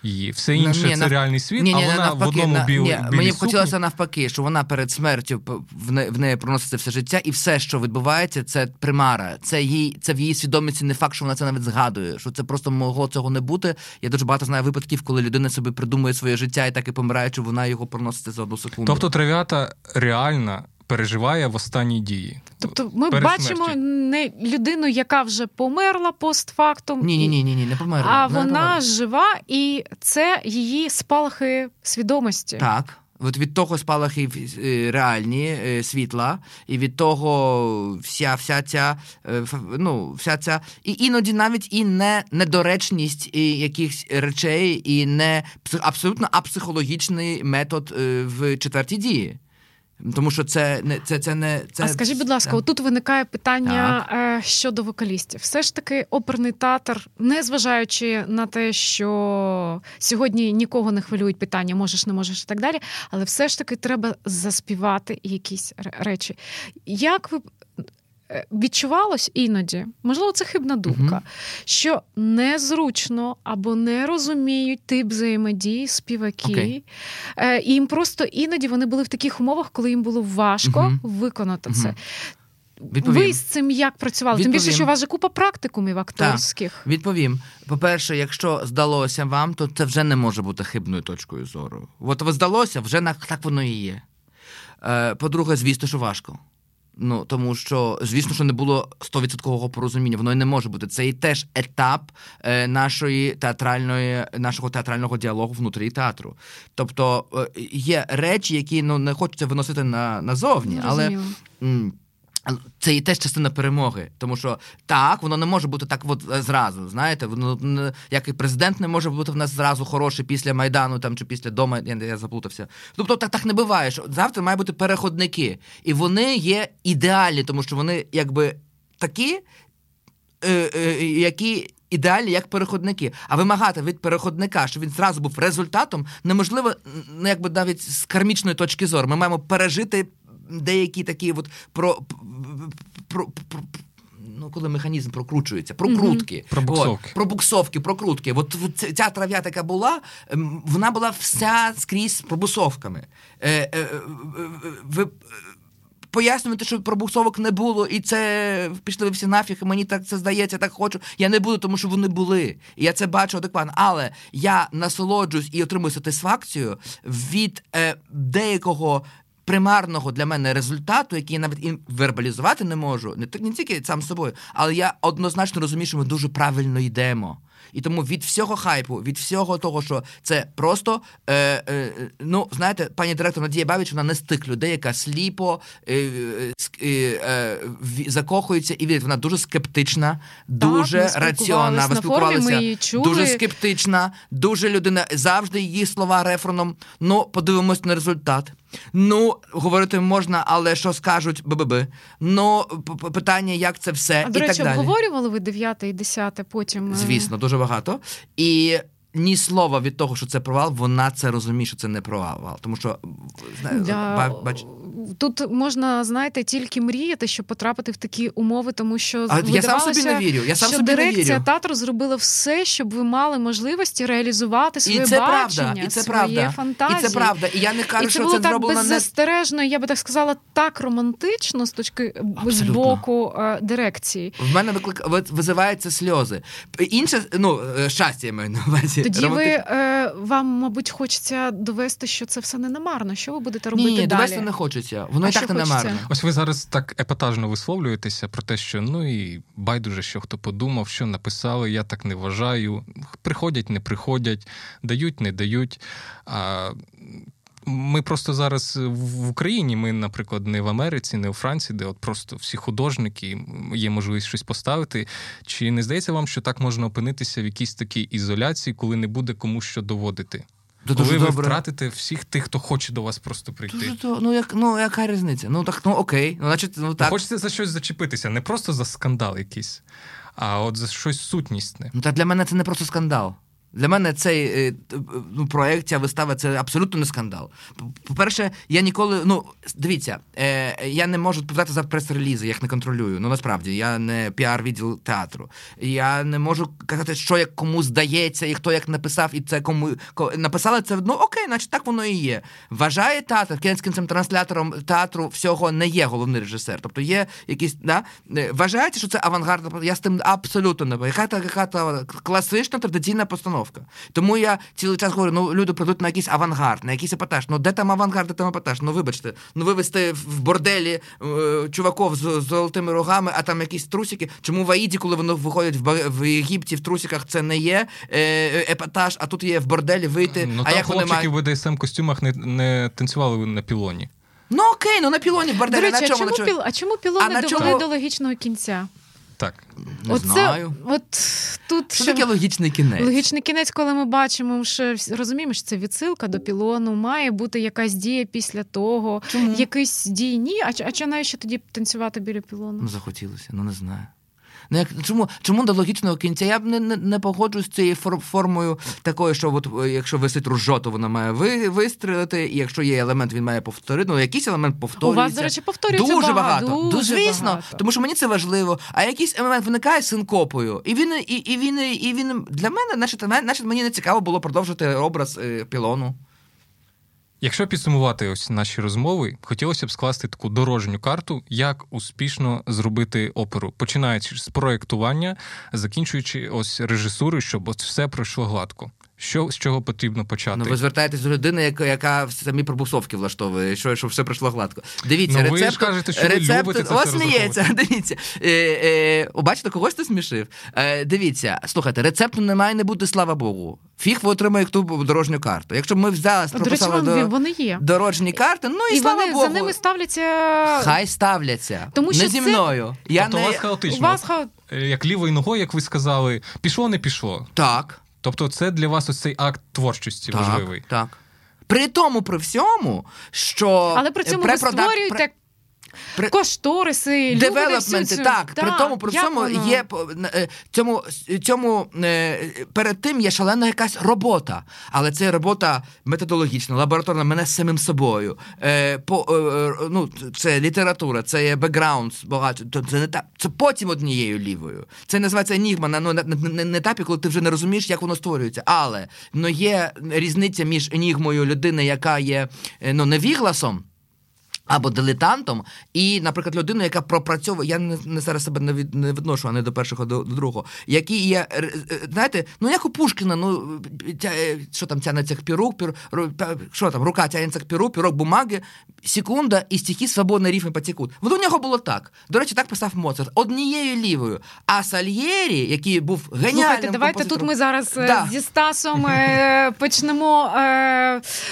її. Все інше ні, це нав... реальний світ, ні, ні, а вона навпаки, в одному біл... ні, Мені б хотілося навпаки, що вона перед смертю в, не, в неї проноситься все життя, і все, що відбувається, це примара. Це їй, це в її свідомості не факт, що вона це навіть згадує. Що це просто могло цього не бути. Я дуже багато знаю випадків, коли людина собі придумує своє життя і так і помираючи, вона його проноситься за одну секунду. Тобто трав'ята реальна переживає в останній дії. Тобто ми бачимо смерті. не людину, яка вже померла постфактум, ні, ні, ні, ні, ні, не померла. А вона, вона жива, і це її спалахи свідомості. Так. От від того спалахи е, реальні е, світла, і від того вся вся ця е, ну, вся ця і іноді навіть і не недоречність і якихось речей, і не абсолютно апсихологічний метод в четвертій дії. Тому що це не це, це не це. А скажіть, будь ласка, отут виникає питання так. Е, щодо вокалістів. Все ж таки, оперний театр, незважаючи на те, що сьогодні нікого не хвилюють питання, можеш, не можеш і так далі, але все ж таки треба заспівати якісь речі. Як ви відчувалось іноді, можливо, це хибна думка, uh що незручно або не розуміють тип взаємодії співаки. Okay. Е, і їм просто іноді вони були в таких умовах, коли їм було важко uh виконати це. Відповім. Ви з цим як працювали? Відповім. Тим більше, що у вас же купа практикумів акторських. Так. Відповім. По-перше, якщо здалося вам, то це вже не може бути хибною точкою зору. От здалося, вже так воно і є. Е, по-друге, звісно, що важко. Ну тому що, звісно, що не було стовідсоткового порозуміння, воно і не може бути. Це і теж етап е, нашої театральної, нашого театрального діалогу внутрі театру. Тобто е, є речі, які ну не хочеться виносити на назовні, але. М- це і теж частина перемоги, тому що так, воно не може бути так от е, зразу. Знаєте, воно як і президент не може бути в нас зразу хороший після Майдану там чи після дома, я, я заплутався. Тобто так так не буває. що Завтра мають бути переходники. І вони є ідеальні, тому що вони якби такі, е, е, які. Ідеальні як переходники, а вимагати від переходника, щоб він зразу був результатом, неможливо якби навіть з кармічної точки зору. Ми маємо пережити деякі такі от про. Про, про Ну, коли механізм прокручується, прокрутки, mm-hmm. пробуксовки. От, пробуксовки, прокрутки. От, от ця трав'я така була, ем, вона була вся скрізь з пробуксовками. Е, е, е, ви пояснюєте, що пробуксовок не було, і це пішли ви всі нафіг, і мені так це здається, так хочу. Я не буду, тому що вони були. І я це бачу адекватно. Але я насолоджуюсь і отримую сатисфакцію від е, деякого примарного для мене результату, який я навіть і вербалізувати не можу, не не тільки сам собою, але я однозначно розумію, що ми дуже правильно йдемо. І тому від всього хайпу, від всього того, що це просто е, е, ну знаєте, пані директор Надія Бавіч, вона не з тих людей, яка сліпо е, е, е, закохується і вірить. Вона дуже скептична, дуже так, раціонна. Ви спілкувалися дуже скептична, дуже людина завжди її слова рефреном. Ну, подивимось на результат. Ну, говорити можна, але що скажуть БББ? Ну, питання, як це все а, і до речі, так далі. обговорювали ви дев'яте і десяте потім? Е? Звісно, дуже багато. І ні слова від того, що це провал, вона це розуміє, що це не провал. Тому що знає, бач... тут можна, знаєте, тільки мріяти, щоб потрапити в такі умови, тому що а я сам собі не вірю. Я сам що собі дирекція не вірю. театру зробила все, щоб ви мали можливості реалізувати своє і це бачення, правда, і це своє правда. фантазії. І це правда. І я не кажу, і це що було це так зроблено беззастережно, я би так сказала, так романтично з точки з боку е, дирекції. В мене виклик визиваються сльози. Інше ну е, щастя я маю на увазі. Тоді Романтич... ви. Е, вам, мабуть, хочеться довести, що це все не намарно. Що ви будете робити? Ні, далі? довести не хочеться. Воно а і так не намарно. Ось ви зараз так епатажно висловлюєтеся про те, що ну і байдуже, що хто подумав, що написали. Я так не вважаю. Приходять, не приходять, дають, не дають. А ми просто зараз в Україні, ми, наприклад, не в Америці, не у Франції, де от просто всі художники є можливість щось поставити. Чи не здається вам, що так можна опинитися в якійсь такій ізоляції, коли не буде кому що доводити? То Коли ви добре. втратите всіх тих, хто хоче до вас просто прийти. Дуже, то, ну як ну яка різниця? Ну так ну окей. Ну, значить, ну так. Хочеться за щось зачепитися, не просто за скандал якийсь, а от за щось сутнісне. Ну так для мене це не просто скандал. Для мене цей е, ну, проект, ця вистава це абсолютно не скандал. По-перше, я ніколи. Ну, дивіться, е, я не можу відповідати за прес-релізи, я їх не контролюю. Ну насправді я не піар-відділ театру. Я не можу казати, що як кому здається, і хто як написав, і це кому написали це ну окей, значить так воно і є. Вважає театр, кінець кінцем транслятором театру всього не є головний режисер. Тобто є якісь да е, вважаєте, що це авангард. Я з тим абсолютно не яка яка класична традиційна постановка постановка. Тому я цілий час говорю: ну люди прийдуть на якийсь авангард, на якийсь епатаж. Ну де там авангард, де там епатаж? Ну вибачте, ну вивезти в борделі е, чуваков з, з золотими рогами, а там якісь трусики. Чому в Аїді, коли вони виходять в в Єгипті в трусиках, це не є е, епатаж, а тут є в борделі вийти. Ну, а як вони мають... в БДСМ костюмах не, не танцювали на пілоні. Ну окей, ну на пілоні в борделі. До речі, на чому, а чому, піл... а чому пілони довели чому... до логічного кінця? Так. Не Оце, знаю. От тут Що таке логічний кінець? Логічний кінець, коли ми бачимо, що розуміємо, що це відсилка до пілону, має бути якась дія після того, Чому? якийсь дій. Ні, а а чи навіщо тоді танцювати біля пілону? Ну, захотілося, ну не знаю. Ну, як чому чому до логічного кінця? Я б не не, не погоджуюсь з цією формою такою, що от е, якщо висить ружо, то вона має ви, вистрілити, і якщо є елемент, він має повторити. Ну якийсь елемент повторюється. У вас, до речі, повторюється дуже багато. багато. Дуже Звісно, багато. тому що мені це важливо. А якийсь елемент виникає синкопою, і він і, і він і він для мене, значить, значить, мені не цікаво було продовжити образ е, пілону. Якщо підсумувати ось наші розмови, хотілося б скласти таку дорожню карту, як успішно зробити оперу, починаючи з проєктування, закінчуючи ось режисурою, щоб ось все пройшло гладко. Що з чого потрібно почати? Ну, ви звертаєтесь до людини, яка яка самі пробусовки влаштовує, що щоб все пройшло гладко. Дивіться, ну, рецепт, ж кажете, що рецепт, ви любите сміється. Дивіться, е, е, бачите, когось ти смішив. Е, Дивіться, слухайте, рецепту немає не бути, слава Богу. Фіг ви отримаєте ту дорожню карту. Якщо б ми взяли прописали до речі, вони є. дорожні карти, ну і, і слава вони, Богу. за ними ставляться. Хай ставляться. Тому що не зі мною. Це... Я тобто не... у вас хаотично. У вас ха... Як лівою ногою, як ви сказали, пішло, не пішло. Так. Тобто, це для вас ось цей акт творчості так, важливий. Так. При тому, при всьому, що але при цьому ви створюєте при... Кошториси, девелопменти, всю... так. Да, при тому при воно? є е, цьому цьому е, перед тим є шалена якась робота, але це робота методологічна, лабораторна, мене з самим собою. Е, по, ну, Це література, це є бекграунд багато. Це не та це потім однією лівою. Це називається енігма на ну, на, на, на етапі, коли ти вже не розумієш, як воно створюється. Але ну, є різниця між енігмою людини, яка є ну, невігласом. Або дилетантом, і, наприклад, людину, яка пропрацьовує, я не, не зараз себе не від не відношу, а не до першого до, до другого, які є, е, знаєте, ну як у Пушкіна, ну тя, е, що там тянеться к піру, пір, що там, рука тянеться к піру, пірок бумаги, секунда, і стихи свободно рифми потекуть. От у нього було так. До речі, так писав Моцарт, однією лівою. А Сальєрі, який був геніальним Слухайте, давайте тут ми зараз да. зі Стасом почнемо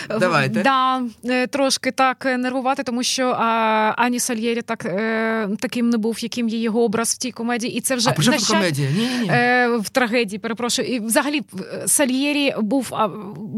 Давайте. Да, трошки так нервувати, тому що а, Ані Сальєрі так е, таким не був, яким є його образ в тій комедії, і це вже а на щас... комедія? Ні, ні, ні. Е, в трагедії. Перепрошую, і взагалі Сальєрі був а,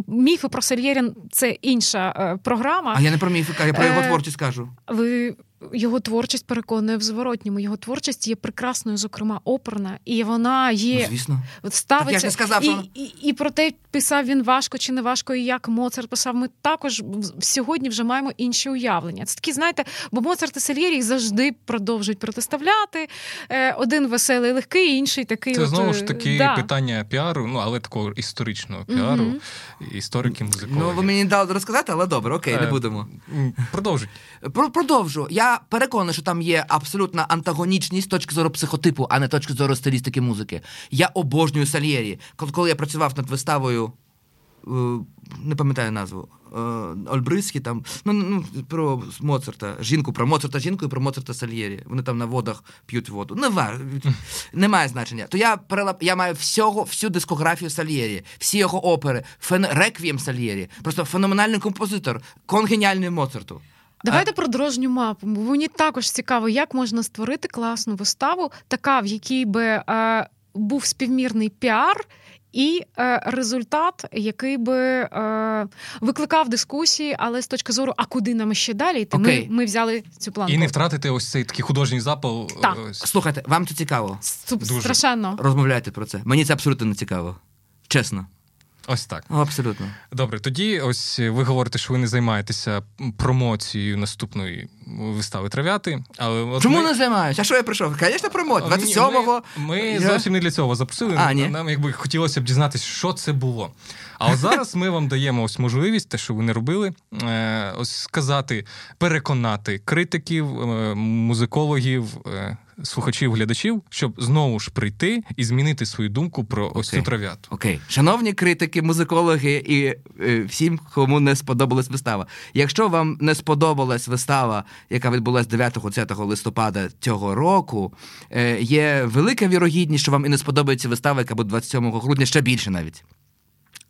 міфи про Сальєрі це інша е, програма. А я не про міфи, я про його творчість кажу. Ви його творчість переконує в зворотньому. Його творчість є прекрасною, зокрема, оперна, і вона є ну, звісно. ставиться так я сказав, що... і, і, і про те, писав він важко чи не важко, і як Моцарт писав. Ми також сьогодні вже маємо інші уявлення. Це такі, знаєте, бо Моцарт і Сальєрі завжди продовжують протиставляти. Е, один веселий, легкий, інший такий. Це от, знову ж таки да. питання піару, ну але такого історичного піару, mm-hmm. історики музикологи. Ну ви мені не дали розказати, але добре, окей, е, не будемо. Продовжуй. Продовжу. Я переконаний, що там є абсолютна антагонічність точки зору психотипу, а не точки зору стилістики музики. Я обожнюю Сальєрі. Коли я працював над виставою, е, не пам'ятаю назву. Е, Ольбриський там, ну, ну про Моцарта, жінку, про Моцарта жінку і про Моцарта Сальєрі. Вони там на водах п'ють воду. Не вар, немає значення. То я перелап, я маю всього, всю дискографію Сальєрі, всі його опери, фен, реквієм Сальєрі. Просто феноменальний композитор, конгеніальний Моцарту. Давайте а... про дорожню мапу. Бо мені також цікаво, як можна створити класну виставу, така, в якій би е, був співмірний піар. І е, результат, який би е, викликав дискусії, але з точки зору, а куди нам ще далі йти? Ми, ми взяли цю планку. І не втратити ось цей такий художній запал. Так. Ось. Слухайте, вам це цікаво? Дуже. Страшенно. Розмовляйте про це. Мені це абсолютно не цікаво. Чесно. Ось так. Абсолютно. Добре, тоді ось ви говорите, що ви не займаєтеся промоцією наступної вистави трав'яти. Але от Чому ми... не займаюся? А що я прийшов? Звісно, промоція. 27-го. Ми, ми я... зовсім не для цього запросили. А, ні? Нам якби хотілося б дізнатися, що це було. А от зараз ми вам даємо ось можливість, те, що ви не робили, е, ось сказати, переконати критиків, е, музикологів. Слухачів, глядачів, щоб знову ж прийти і змінити свою думку про ось цю трав'яту. Окей, шановні критики, музикологи і е, всім, кому не сподобалась вистава. Якщо вам не сподобалась вистава, яка відбулася 9-10 листопада цього року, е, є велика вірогідність, що вам і не сподобається вистава, яка буде 27 грудня, ще більше навіть.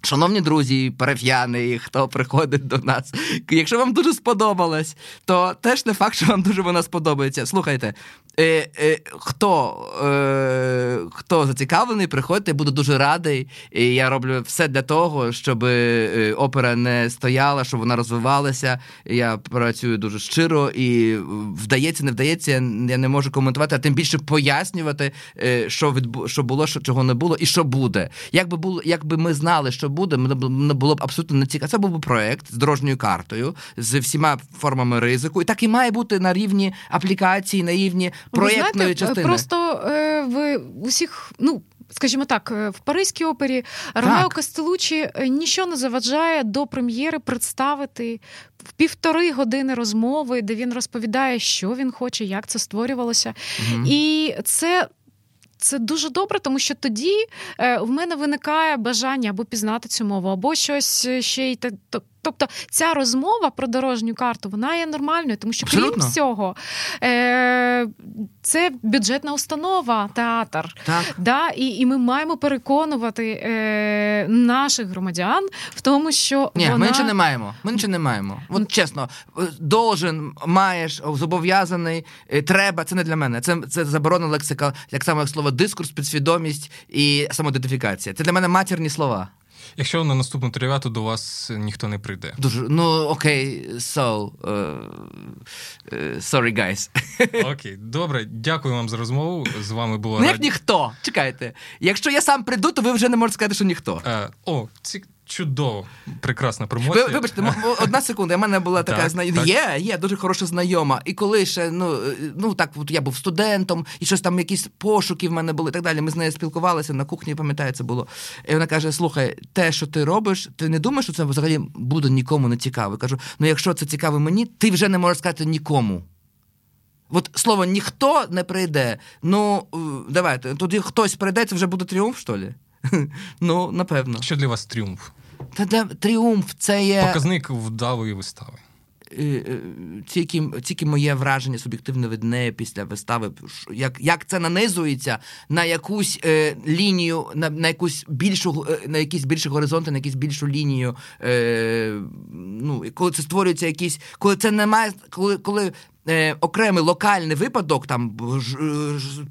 Шановні друзі, парафіяни, хто приходить до нас. Якщо вам дуже сподобалось, то теж не факт, що вам дуже вона сподобається. Слухайте, е, е, хто е, хто зацікавлений, приходьте, буду дуже радий. І Я роблю все для того, щоб е, опера не стояла, щоб вона розвивалася. Я працюю дуже щиро і вдається, не вдається, я не можу коментувати, а тим більше пояснювати, е, що відбу, що було, що чого не було, і що буде. Якби було, якби ми знали, що буде, мене було б абсолютно не цікаво. Це був би проект з дорожньою картою, з всіма формами ризику. І так і має бути на рівні аплікації, на рівні проєктної знаєте, частини. Просто е, в усіх, ну. Скажімо так, е, в Паризькій опері Ромео Кастелучі е, нічого не заважає до прем'єри представити в півтори години розмови, де він розповідає, що він хоче, як це створювалося. Угу. І це це дуже добре, тому що тоді е, в мене виникає бажання або пізнати цю мову, або щось ще й так. Тобто ця розмова про дорожню карту вона є нормальною, тому що Абсолютно. крім всього, е, це бюджетна установа, театр. Так. Да? І і ми маємо переконувати е, наших громадян в тому, що Ні, вона... ми нічого не маємо. Ми нічого не маємо. От чесно, должен, маєш, зобов'язаний, е, треба. Це не для мене. Це це заборонена лексика, як саме слово дискурс, підсвідомість і самоідентифікація. Це для мене матірні слова. Якщо на наступну дев'яту до вас ніхто не прийде. Дуже ну окей, so, uh, sorry, guys. Окей, добре, дякую вам за розмову. З вами було Ну, як ніхто. Чекайте. Якщо я сам прийду, то ви вже не можете сказати, що ніхто. Uh, О, ці чудово, прекрасна промоція. Ви, вибачте, одна секунда. У мене була така знайома. Є, є дуже хороша знайома. І коли ще ну ну так, от я був студентом, і щось там, якісь пошуки в мене були і так далі. Ми з нею спілкувалися на кухні, пам'ятаю, це було. І вона каже: Слухай, те, що ти робиш, ти не думаєш, що це взагалі буде нікому не цікаво. Я кажу, ну якщо це цікаво мені, ти вже не можеш сказати нікому. От слово ніхто не прийде. Ну е, давайте, тоді хтось прийде, це вже буде тріумф, що ли? Ну, напевно. Що для вас тріумф? Та де тріумф це є. Показник вдалої вистави. Е, е, тільки тільки моє враження суб'єктивне від неї після вистави, як як це нанизується на якусь е, лінію, на на якусь більшу, е, на якісь більші горизонти, на якусь більшу лінію. Е, ну, Коли це створюється якісь, коли це немає, коли коли е, окремий локальний випадок, там ж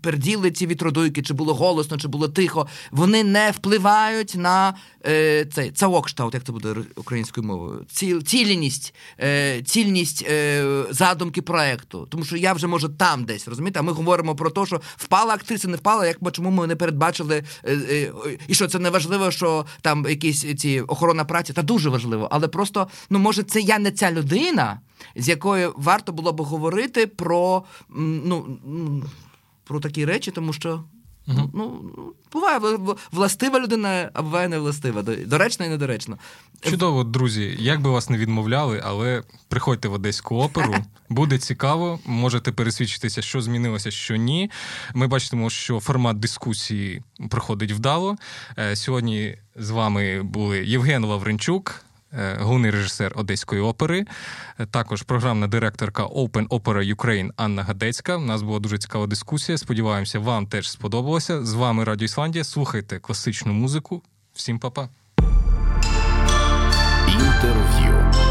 перділи ці вітродуйки, чи було голосно, чи було тихо, вони не впливають на е, цей цаокштаут, як це буде українською мовою, ці, ціліність, е, цільність е, задумки проекту. Тому що я вже можу там десь розумієте, а ми говоримо про те, що впала актриса, не впала, як чому ми не передбачили, е, е, і що це не важливо, що там якісь ці охорона праці, та дуже важливо, але просто ну може це я не ця людина з якою варто було б говорити про ну, про такі речі, тому що. Uh-huh. Ну, буває властива людина, а буває не властива. Доречна і недоречна. Чудово, друзі. Як би вас не відмовляли, але приходьте в Одеську оперу. Буде цікаво, можете пересвідчитися, що змінилося, що ні. Ми бачимо, що формат дискусії проходить вдало. Е, сьогодні з вами були Євген Лавренчук. Е, головний режисер Одеської опери, е, також програмна директорка Open Opera Ukraine Анна Гадецька. У нас була дуже цікава дискусія. Сподіваємося, вам теж сподобалося. З вами Радіо Ісландія. Слухайте класичну музику. Всім па-па. Інтерв'ю.